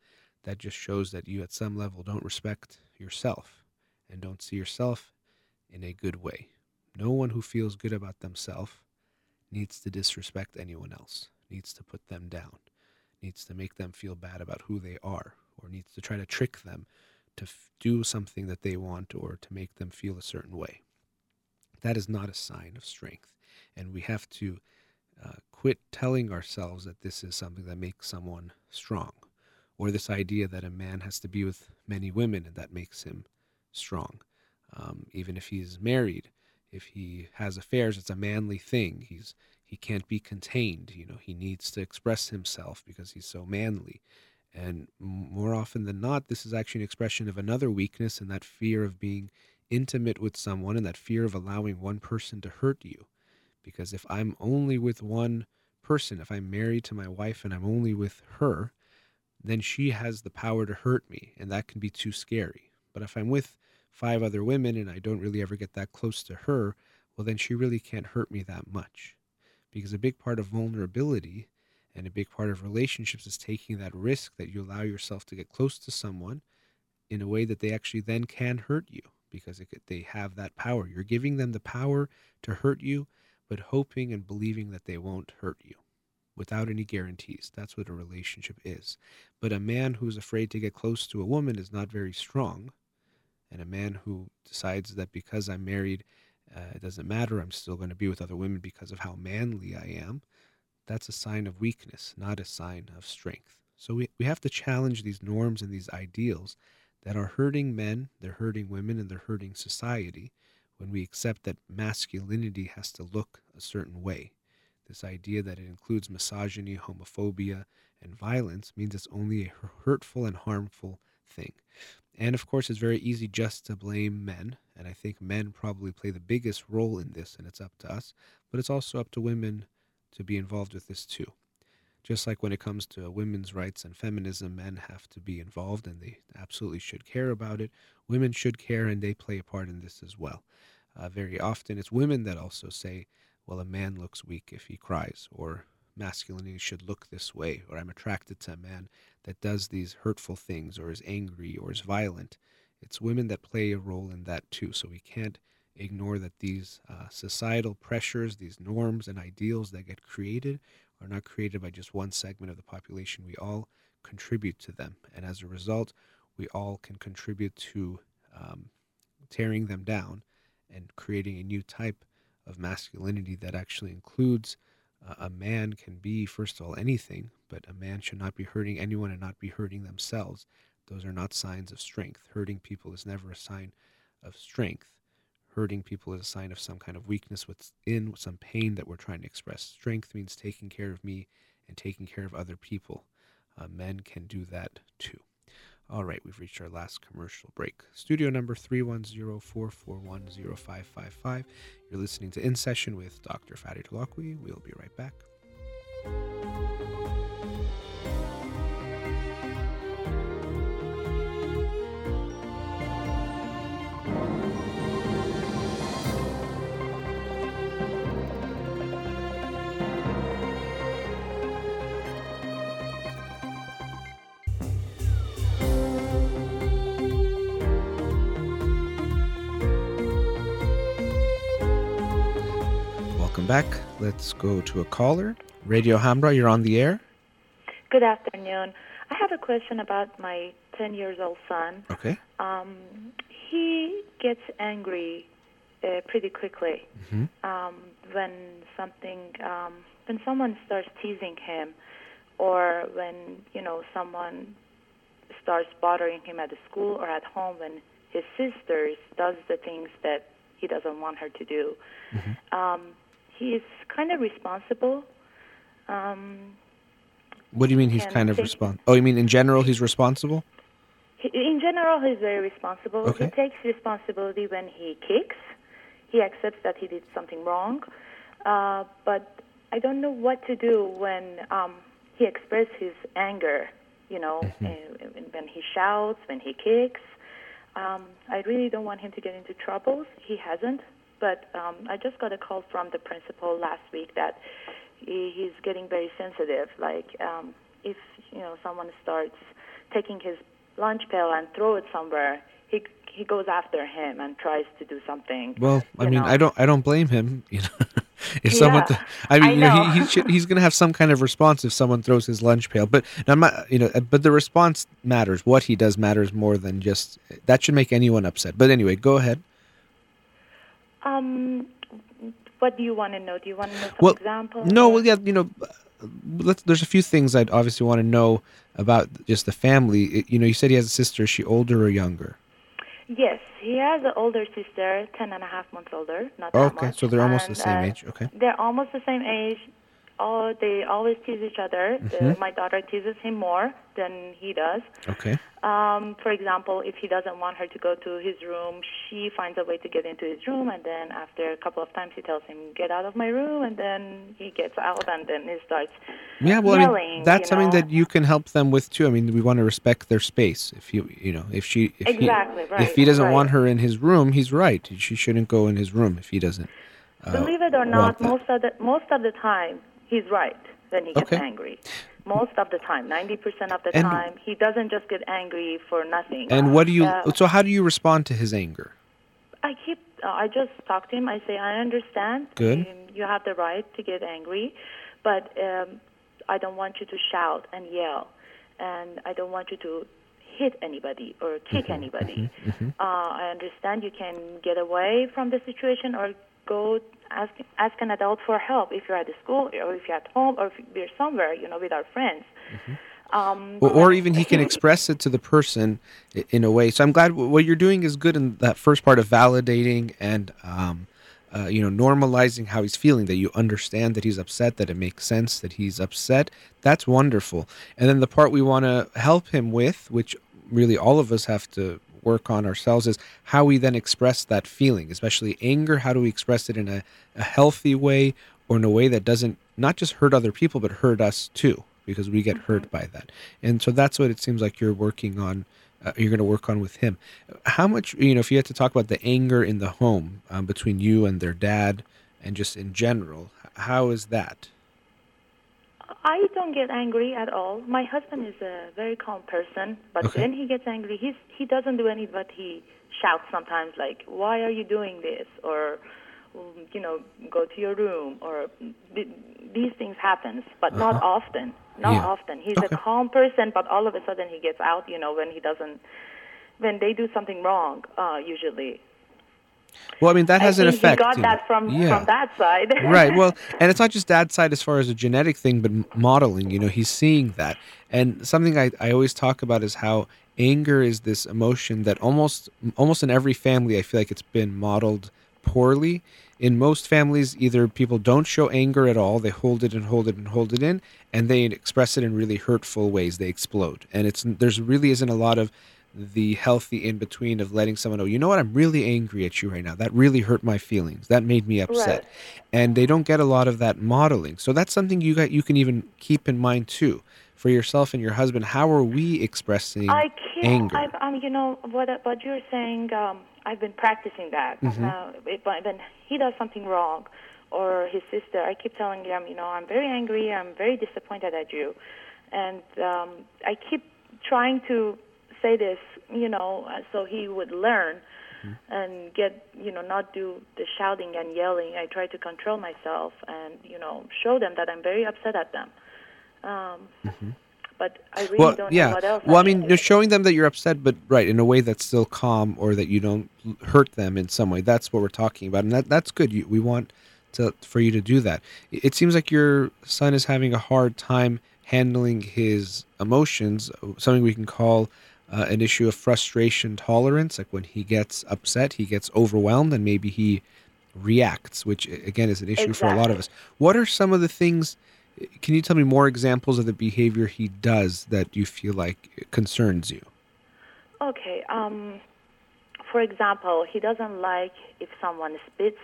that just shows that you at some level don't respect yourself and don't see yourself in a good way. No one who feels good about themselves needs to disrespect anyone else, needs to put them down, needs to make them feel bad about who they are, or needs to try to trick them to f- do something that they want or to make them feel a certain way. That is not a sign of strength. And we have to uh, quit telling ourselves that this is something that makes someone strong, or this idea that a man has to be with many women and that makes him strong. Um, even if he's married, if he has affairs, it's a manly thing. He's he can't be contained. You know, he needs to express himself because he's so manly. And more often than not, this is actually an expression of another weakness and that fear of being intimate with someone and that fear of allowing one person to hurt you. Because if I'm only with one person, if I'm married to my wife and I'm only with her, then she has the power to hurt me, and that can be too scary. But if I'm with five other women and I don't really ever get that close to her, well, then she really can't hurt me that much. Because a big part of vulnerability and a big part of relationships is taking that risk that you allow yourself to get close to someone in a way that they actually then can hurt you because it, they have that power. You're giving them the power to hurt you, but hoping and believing that they won't hurt you without any guarantees. That's what a relationship is. But a man who's afraid to get close to a woman is not very strong. And a man who decides that because I'm married, uh, it doesn't matter, I'm still going to be with other women because of how manly I am, that's a sign of weakness, not a sign of strength. So we, we have to challenge these norms and these ideals that are hurting men, they're hurting women, and they're hurting society when we accept that masculinity has to look a certain way. This idea that it includes misogyny, homophobia, and violence means it's only a hurtful and harmful thing. And of course, it's very easy just to blame men, and I think men probably play the biggest role in this, and it's up to us, but it's also up to women to be involved with this too. Just like when it comes to women's rights and feminism, men have to be involved and they absolutely should care about it. Women should care and they play a part in this as well. Uh, very often it's women that also say, well, a man looks weak if he cries, or masculinity should look this way, or I'm attracted to a man that does these hurtful things, or is angry, or is violent. It's women that play a role in that too. So we can't ignore that these uh, societal pressures, these norms and ideals that get created are not created by just one segment of the population. We all contribute to them. And as a result, we all can contribute to um, tearing them down and creating a new type of masculinity that actually includes uh, a man can be, first of all, anything, but a man should not be hurting anyone and not be hurting themselves. Those are not signs of strength. Hurting people is never a sign of strength hurting people is a sign of some kind of weakness within some pain that we're trying to express. Strength means taking care of me and taking care of other people. Uh, men can do that too. All right, we've reached our last commercial break. Studio number 310-441-0555. You're listening to In Session with Dr. Farid Holakouee. We'll be right back. Back. Let's go to a caller. Radio Hamra, you're on the air. Good afternoon. I have a question about my 10 years old son. Okay. Um, he gets angry uh, pretty quickly Mhm. um, when something, um, when someone starts teasing him, or when you know someone starts bothering him at the school or at home. When his sisters does the things that he doesn't want her to do. Um, he is kind of responsible. Um, What do you mean he's kind of responsible? Oh, you mean in general he's responsible? He, in general, he's very responsible. Okay. He takes responsibility when he kicks. He accepts that he did something wrong. Uh, but I don't know what to do when um, he expresses his anger. You know, Mm-hmm. uh, when he shouts, when he kicks. Um, I really don't want him to get into troubles. He hasn't. But um, I just got a call from the principal last week that he, he's getting very sensitive. Like um, if you know someone starts taking his lunch pail and throw it somewhere, he he goes after him and tries to do something. Well, I mean, know. I don't I don't blame him, you know. if someone Yeah, th- I mean, I you know, know. he, he should, he's going to have some kind of response if someone throws his lunch pail. But I'm not, you know, uh, but the response matters. What he does matters more than just that should make anyone upset. But anyway, go ahead. Um, what do you want to know? Do you want to know some Well, examples? No, well, yeah, you know, uh, let's, there's a few things I'd obviously want to know about just the family. It- you know, you said he has a sister. Is she older or younger? Yes, he has an older sister, ten and a half months older. Not that much. Okay, much. so they're almost the same uh, age. Okay. They're almost the same age. Oh, they always tease each other. Uh, Mhm. my daughter teases him more than he does. Okay. Um, for example, if he doesn't want her to go to his room, she finds a way to get into his room, and then after a couple of times, he tells him, "Get out of my room," and then he gets out, and then he starts. Yeah, well, I mean, that's you something that you can help them with too. I mean, we want to respect their space. If you, you know, if she, if Exactly, he, right, if he doesn't right. want her in his room, he's right. She shouldn't go in his room if he doesn't. Uh, Believe it or not, most of the most of the time, he's right when he gets Okay. angry. Most of the time, ninety percent of the And- time, he doesn't just get angry for nothing. And what do you? Uh, so how do you respond to his anger? I keep. Uh, I just talk to him. I say, I understand. Good. Um, you have the right to get angry, but um, I don't want you to shout and yell, and I don't want you to hit anybody or kick Mm-hmm, anybody. Uh, I understand you can get away from the situation or go ask ask an adult for help if you're at the school or if you're at home or if you're somewhere, you know, with our friends. Um, Or, or even he can express it to the person in a way. So I'm glad what you're doing is good in that first part of validating and, um, uh, you know, normalizing how he's feeling. That you understand that he's upset, that it makes sense that he's upset. That's wonderful. And then the part we want to help him with, which really all of us have to work on ourselves, is how we then express that feeling, especially anger. How do we express it in a, a healthy way or in a way that doesn't not just hurt other people but hurt us too? because we get hurt by that. And so that's what it seems like you're working on. Uh, you're going to work on with him. How much, you know, if you had to talk about the anger in the home um, between you and their dad, and just in general, how is that? I don't get angry at all. My husband is a very calm person, but Okay. when he gets angry, he's he doesn't do any but he shouts sometimes like, "Why are you doing this?" or um, you know, "Go to your room," or th- these things happens, but not Uh-huh. often. Not Yeah. often. He's Okay. a calm person, but all of a sudden he gets out. You know, when he doesn't, when they do something wrong, uh, usually. Well, I mean, that has I an effect. He got that from yeah. from that side. right. Well, and it's not just dad's side as far as a genetic thing, but modeling. You know, he's seeing that. And something I, I always talk about is how anger is this emotion that almost almost in every family I feel like it's been modeled poorly. In most families, either people don't show anger at all, they hold it and hold it and hold it in, and they express it in really hurtful ways. They explode, and it's there's really isn't a lot of the healthy in between of letting someone know, you know what, I'm really angry at you right now. That really hurt my feelings. That made me upset. Right. And they don't get a lot of that modeling. So that's something you got you can even keep in mind too for yourself and your husband. How are we expressing I can't. anger? I, um, you know what? What you're saying. Um, I've been practicing that. Mhm. Uh, when he does something wrong, or his sister, I keep telling him, you know, I'm very angry. I'm very disappointed at you, and um, I keep trying to say this, you know, so he would learn. and get you know not do the shouting and yelling. I try to control myself and you know show them that I'm very upset at them. Um, But I really well, don't yeah. know what else. well, I can mean, you're showing them that you're upset, but right in a way that's still calm, or that you don't hurt them in some way. That's what we're talking about, and that that's good. You, we want to for you to do that. It it seems like your son is having a hard time handling his emotions. Something we can call uh, an issue of frustration tolerance. Like when he gets upset, he gets overwhelmed, and maybe he reacts, which again is an issue for a lot of us. What are some of the things? Can you tell me more examples of the behavior he does that you feel like concerns you? Okay. Um, for example, he doesn't like if someone spits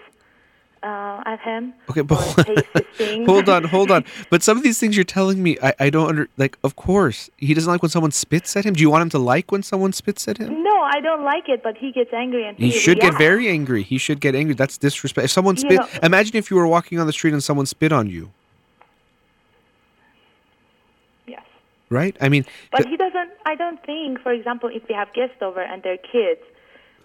uh, at him. Okay, but tastes his thing. hold on, hold on. But some of these things you're telling me, I, I don't under like. Of course, he doesn't like when someone spits at him. Do you want him to like when someone spits at him? No, I don't like it, but he gets angry and He he, should get very angry. He should get angry. That's disrespect. If someone You spit, know- imagine if you were walking on the street and someone spit on you, Yes. right? I mean, But th- he doesn't. I don't think, for example, if we have guests over and their kids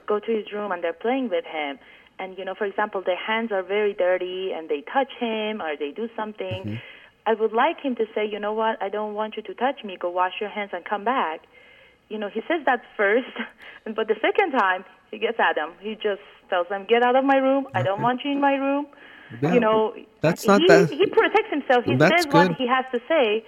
go to his room and they're playing with him, and you know, for example, their hands are very dirty and they touch him or they do something, Mm-hmm. I would like him to say, you know what, I don't want you to touch me. Go wash your hands and come back. You know, he says that first, but the second time he gets at him. He just tells them, "Get out of my room. I don't want you in my room." Yeah, you know, that's not he, that- He protects himself. He That's says what he has to say.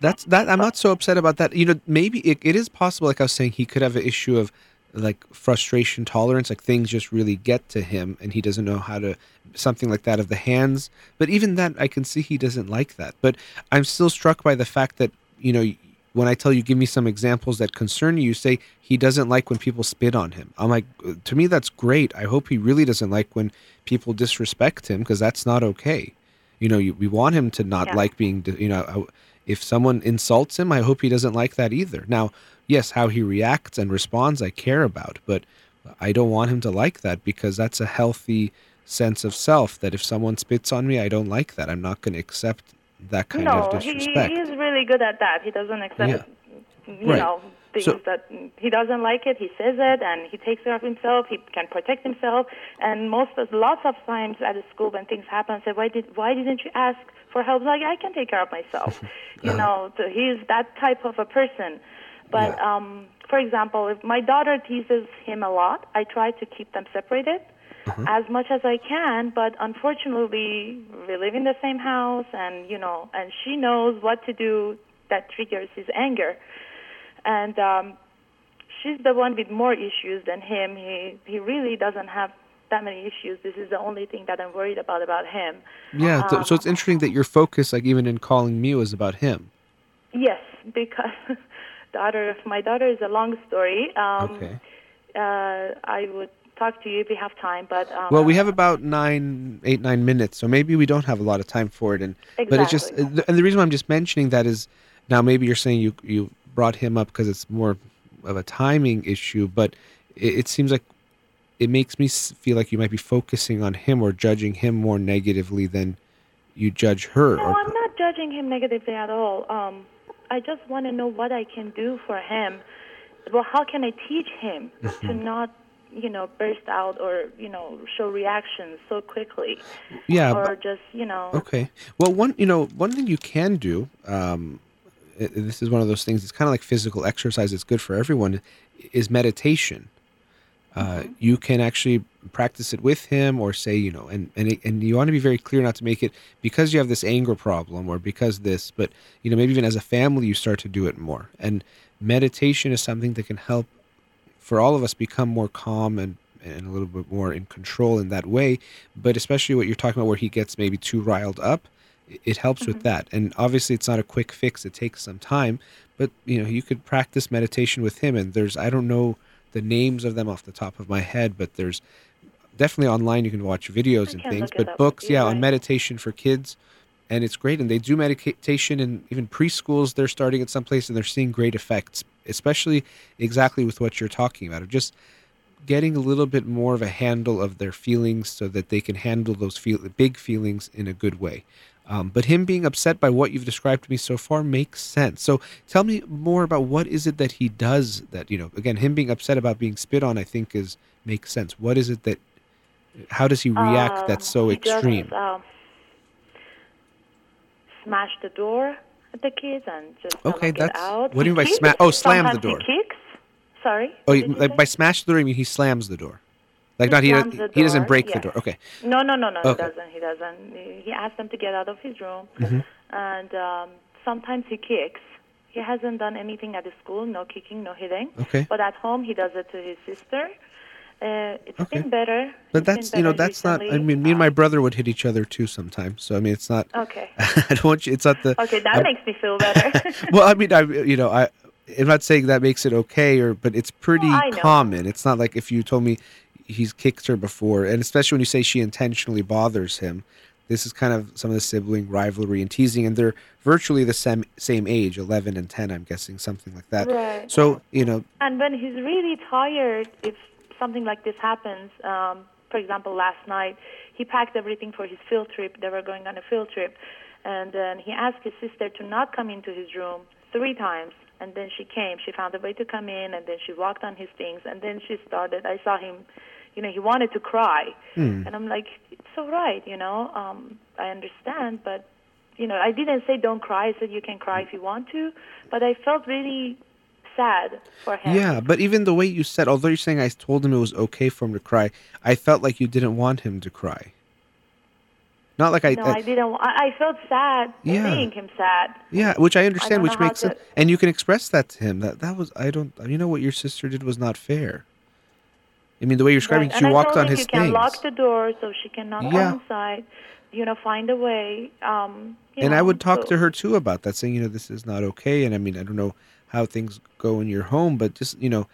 That's that. I'm not so upset about that. You know, maybe it, it is possible. Like I was saying, he could have an issue of like frustration tolerance. Like things just really get to him, and he doesn't know how to something like that of the hands. But even that, I can see he doesn't like that. But I'm still struck by the fact that you know when I tell you, give me some examples that concern you. You say he doesn't like when people spit on him. I'm like, to me, that's great. I hope he really doesn't like when people disrespect him because that's not okay. You know, you, we want him to not Yeah. like being, you know, I- if someone insults him, I hope he doesn't like that either. Now, yes, how he reacts and responds, I care about, but I don't want him to like that because that's a healthy sense of self. That if someone spits on me, I don't like that. I'm not going to accept that kind no, of he, disrespect. he's really good at that. He doesn't accept, you Right. know, things So- that he doesn't like it. He says it, and he takes care of himself. He can protect himself. And most, of, lots of times at the school when things happen, I say, why did, why didn't you ask for help? Like I can take care of myself. you know, so he's that type of a person. But Yeah. um, for example, if my daughter teases him a lot, I try to keep them separated as much as I can. But unfortunately, we live in the same house, and you know, and she knows what to do that triggers his anger, and um, she's the one with more issues than him. He he really doesn't have that many issues. This is the only thing that I'm worried about about him. yeah, so, so um, it's interesting that your focus, like even in calling me, was about him. Yes, because daughter, my daughter is a long story. Um, Okay. Uh, I would talk to you if we have time, but um, Well, we have about nine, eight, nine minutes, so maybe we don't have a lot of time for it. And but it's just, and the reason why I'm just mentioning that is now maybe you're saying you you brought him up because it's more of a timing issue, but it, it seems like it makes me feel like you might be focusing on him or judging him more negatively than you judge her. No, or I'm not judging him negatively at all. Um, I just want to know what I can do for him. Well, how can I teach him to not, you know, burst out or you know show reactions so quickly, yeah, or but- just you know. Okay. Well, one you know one thing you can do. Um, this is one of those things. It's kind of like physical exercise. It's good for everyone. Is meditation. Uh, you can actually practice it with him, or say you know, and and it, and you want to be very clear not to make it because you have this anger problem or because this, but you know maybe even as a family you start to do it more. And meditation is something that can help for all of us become more calm and and a little bit more in control in that way. But especially what you're talking about where he gets maybe too riled up it helps with that. And obviously it's not a quick fix. It takes some time but you know you could practice meditation with him. And there's i don't know the names of them off the top of my head but there's definitely online you can watch videos and things but books yeah on meditation for kids. And it's great and they do meditation in even preschools. They're starting at some place and they're seeing great effects especially exactly with what you're talking about of just getting a little bit more of a handle of their feelings so that they can handle those feel big feelings in a good way Um, but him being upset by what you've described to me so far makes sense. So tell me more about what is it that he does that you know. Again, him being upset about being spit on, I think is makes sense. What is it that? How does he react? Um, that's so extreme. Just, um, smash the door at the kids and just Okay, get that's- out. what do you mean by kicks. sma- oh, slam the door. He kicks. Sorry. oh, you- like by smash the door, you mean he slams the door? Like He not he slams he, doesn't break the door. Okay. No, no, no, no. Okay. He doesn't. He doesn't. He- asked them to get out of his room, Mhm. and um, sometimes he kicks. He hasn't done anything at the school. No kicking, no hitting. Okay. But at home, he does it to his sister. Uh, it's Okay. been better. But It's that's you know better that's not. I mean, me and my Um, brother would hit each other too sometimes. So I mean, it's not. Okay. I don't want you. It's not the. Okay, that I'm- makes me feel better. well, I mean, I you know, I I'm not saying that makes it okay, or but it's pretty I common. It's not like if you told me he's kicked her before, and especially when you say she intentionally bothers him. This is kind of some of the sibling rivalry and teasing, and they're virtually the same same age, eleven and ten. I'm guessing something like that. right. So you know, And when he's really tired, if something like this happens, um, for example, last night, he packed everything for his field trip. They were going on a field trip. And then he asked his sister to not come into his room three times. And then she came. She found a way to come in, and then she walked on his things. And then she started, I saw him, you know, he wanted to cry. hmm, And I'm like, it's all right, you know, um, I understand, but, you know, I didn't say don't cry. I said you can cry if you want to. But I felt really sad for him. yeah. But even the way you said, although you're saying I told him it was okay for him to cry, I felt like you didn't want him to cry. Not like I, no, I I didn't. I, I felt sad Yeah. seeing him sad. Yeah, which I understand, don't which makes sense, to- and you can express that to him. That that was I don't. You know what your sister did was not fair. I mean, the way you're describing, Right. she and walked on his you can lock the door so she cannot Yeah. come inside. You know, find a way. Um, and I would talk so- to her too about that, saying, you know, this is not okay. And I mean, I don't know how things go in your home, but just you know,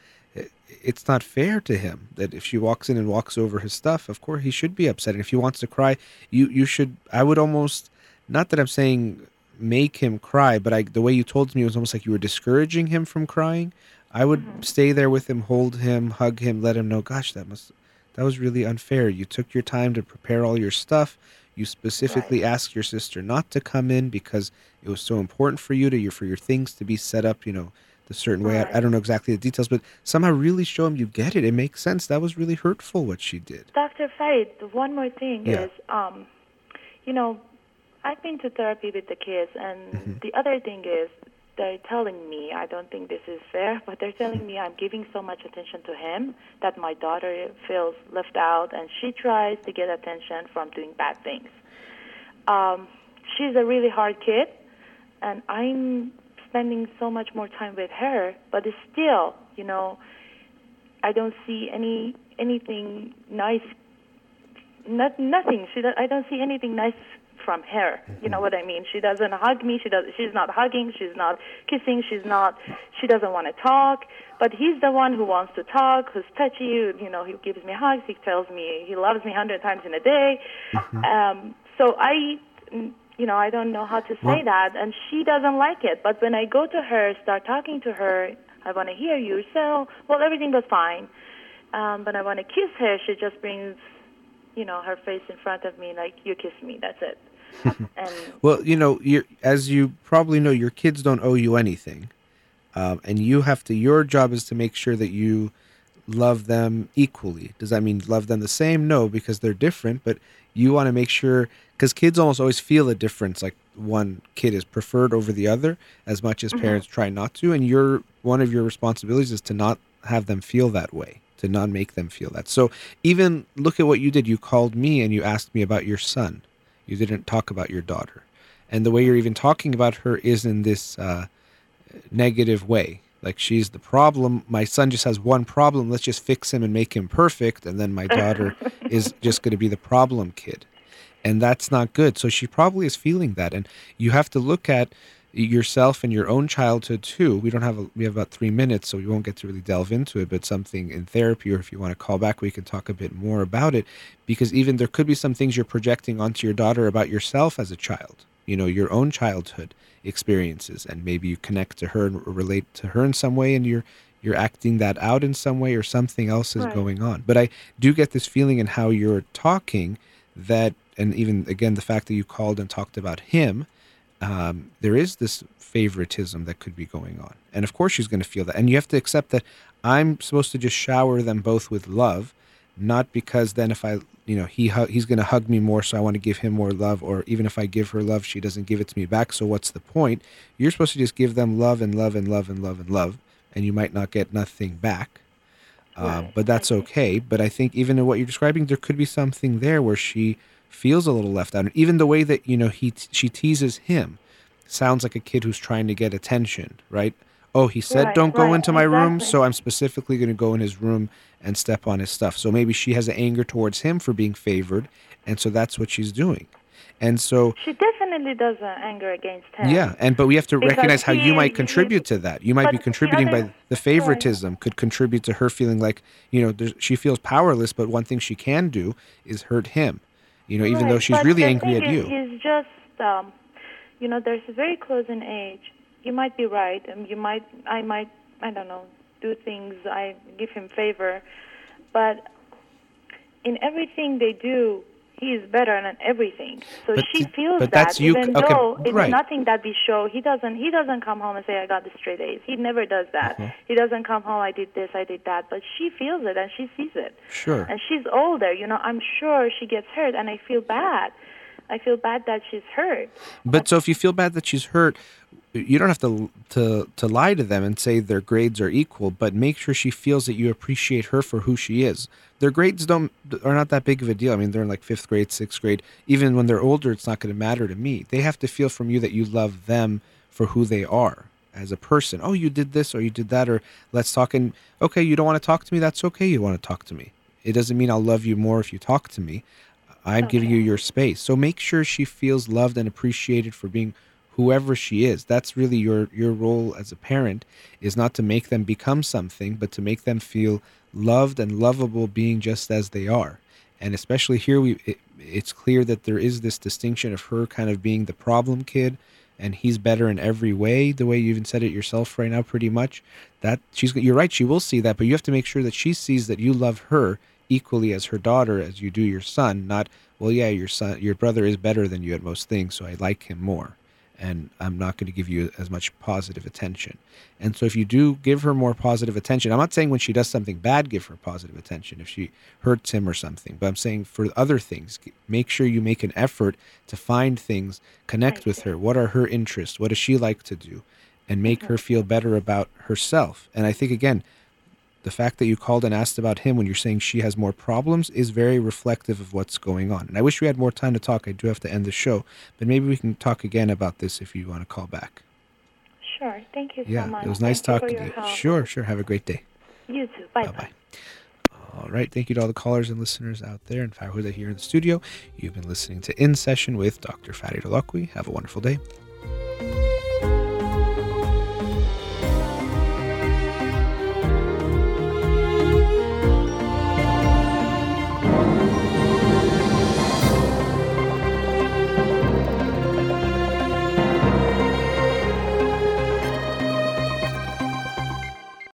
it's not fair to him that if she walks in and walks over his stuff, of course he should be upset. And if he wants to cry, you you should. I would almost, not that I'm saying make him cry, but I the way you told me it was almost like you were discouraging him from crying. I would Mhm. stay there with him, hold him, hug him, let him know, gosh, that must that was really unfair. You took your time to prepare all your stuff. You specifically asked your sister not to come in because it was so important for you to your for your things to be set up, you know, the certain way. I, I don't know exactly the details, but somehow really show him you get it. It makes sense. That was really hurtful what she did. Dr. The one more thing Yeah. is, um, you know, I've been to therapy with the kids, and Mhm. the other thing is, they're telling me, I don't think this is fair, but they're telling me I'm giving so much attention to him that my daughter feels left out, and she tries to get attention from doing bad things. Um, she's a really hard kid, and I'm spending so much more time with her, but it's still, you know, I don't see any anything nice. Not nothing. She. I don't see anything nice from her. You know what I mean? She doesn't hug me. She does. She's not hugging. She's not kissing. She's not. She doesn't want to talk. But he's the one who wants to talk. Who's touchy. You know, he gives me hugs. He tells me he loves me a hundred times in a day. Um, so I, you know, I don't know how to say Well- that, and she doesn't like it. But when I go to her, start talking to her, I want to hear you. So, well, everything was fine. Um, but I want to kiss her. She just brings, you know, her face in front of me, like you kiss me. That's it. And Well, you know, you as you probably know, your kids don't owe you anything, um, and you have to. Your job is to make sure that you love them equally. Does that mean love them the same? No, because they're different. But you want to make sure because kids almost always feel a difference. Like one kid is preferred over the other, as much as Mhm. parents try not to. And your one of your responsibilities is to not have them feel that way. To not make them feel that. So even look at what you did. You called me and you asked me about your son. You didn't talk about your daughter. And the way you're even talking about her is in this uh, negative way. Like she's the problem. My son just has one problem. Let's just fix him and make him perfect. And then my daughter is just going to be the problem kid. And that's not good. So she probably is feeling that. And you have to look at yourself and your own childhood too. We don't have a, we have about three minutes, so we won't get to really delve into it. But something in therapy, or if you want to call back, we can talk a bit more about it. Because even there could be some things you're projecting onto your daughter about yourself as a child. You know, your own childhood experiences, and maybe you connect to her and relate to her in some way, and you're you're acting that out in some way, or something else is Right. going on. But I do get this feeling in how you're talking that and even again the fact that you called and talked about him, um, there is this favoritism that could be going on, and of course she's going to feel that, and you have to accept that I'm supposed to just shower them both with love, not because then if I you know he he's going to hug me more so i want to give him more love or even if i give her love she doesn't give it to me back. So what's the point? You're supposed to just give them love and love and love and love and love and you might not get nothing back. Uh, Right, but that's okay. But i think even in what you're describing there could be something there where she feels a little left out and even the way that you know he she teases him sounds like a kid who's trying to get attention right oh he said Right, don't go right, into my room so i'm specifically going to go in his room and step on his stuff. So maybe she has an anger towards him for being favored, and so that's what she's doing. And so She definitely does an anger against him. yeah, and but we have to Because recognize how he- you might he- contribute to that. You might be but the contributing by the favoritism could contribute to her feeling like you know she feels powerless, but one thing she can do is hurt him. You know, even though she's but really angry at is, you. He's just, um, you know, there's a very close in age. You might be right, and you might, I might, I don't know, do things. I give him favor, but in everything they do, he is better than everything. So But she feels but that, that's you- even okay, though it's right. nothing that we show. He doesn't. He doesn't come home and say, "I got the straight A's." He never does that. Mhm. He doesn't come home. I did this. I did that. But she feels it and she sees it Sure. and she's older you know i'm sure she gets hurt and i feel bad i feel bad that she's hurt But so if you feel bad that she's hurt, you don't have to to to lie to them and say their grades are equal, but make sure she feels that you appreciate her for who she is. Their grades don't are not that big of a deal. I mean, they're in like 5th grade, 6th grade. Even when they're older, it's not going to matter to me. They have to feel from you that you love them for who they are as a person. Oh, you did this or you did that or let's talk and okay, you don't want to talk to me, that's okay. You want to talk to me. It doesn't mean I'll love you more if you talk to me. I'm giving you your space. So make sure she feels loved and appreciated for being whoever she is. That's really your your role as a parent is not to make them become something, but to make them feel loved and lovable being just as they are. And especially here we it, it's clear that there is this distinction of her kind of being the problem kid and he's better in every way the way you even said it yourself right now pretty much that she's you're right she will see that but you have to make sure that she sees that you love her equally as her daughter as you do your son not well yeah your son your brother is better than you at most things so i like him more. And i'm not going to give you as much positive attention. And so if you do give her more positive attention i'm not saying when she does something bad give her positive attention if she hurts him or something but i'm saying for other things make sure you make an effort to find things connect with her. What are her interests? What does she like to do? And make mm-hmm. her feel better about herself. And i think again the fact that you called and asked about him when you're saying she has more problems is very reflective of what's going on. And I wish we had more time to talk. I do have to end the show, but maybe we can talk again about this if you want to call back. sure thank you Yeah, so much it was nice Thank talking for to you. help. Sure, sure. Have a great day. you too bye Bye. All right. Thank you to all the callers and listeners out there and Farhuda here in the studio. You've been listening to In Session with Dr. Fatty Holakouee. Have a wonderful day.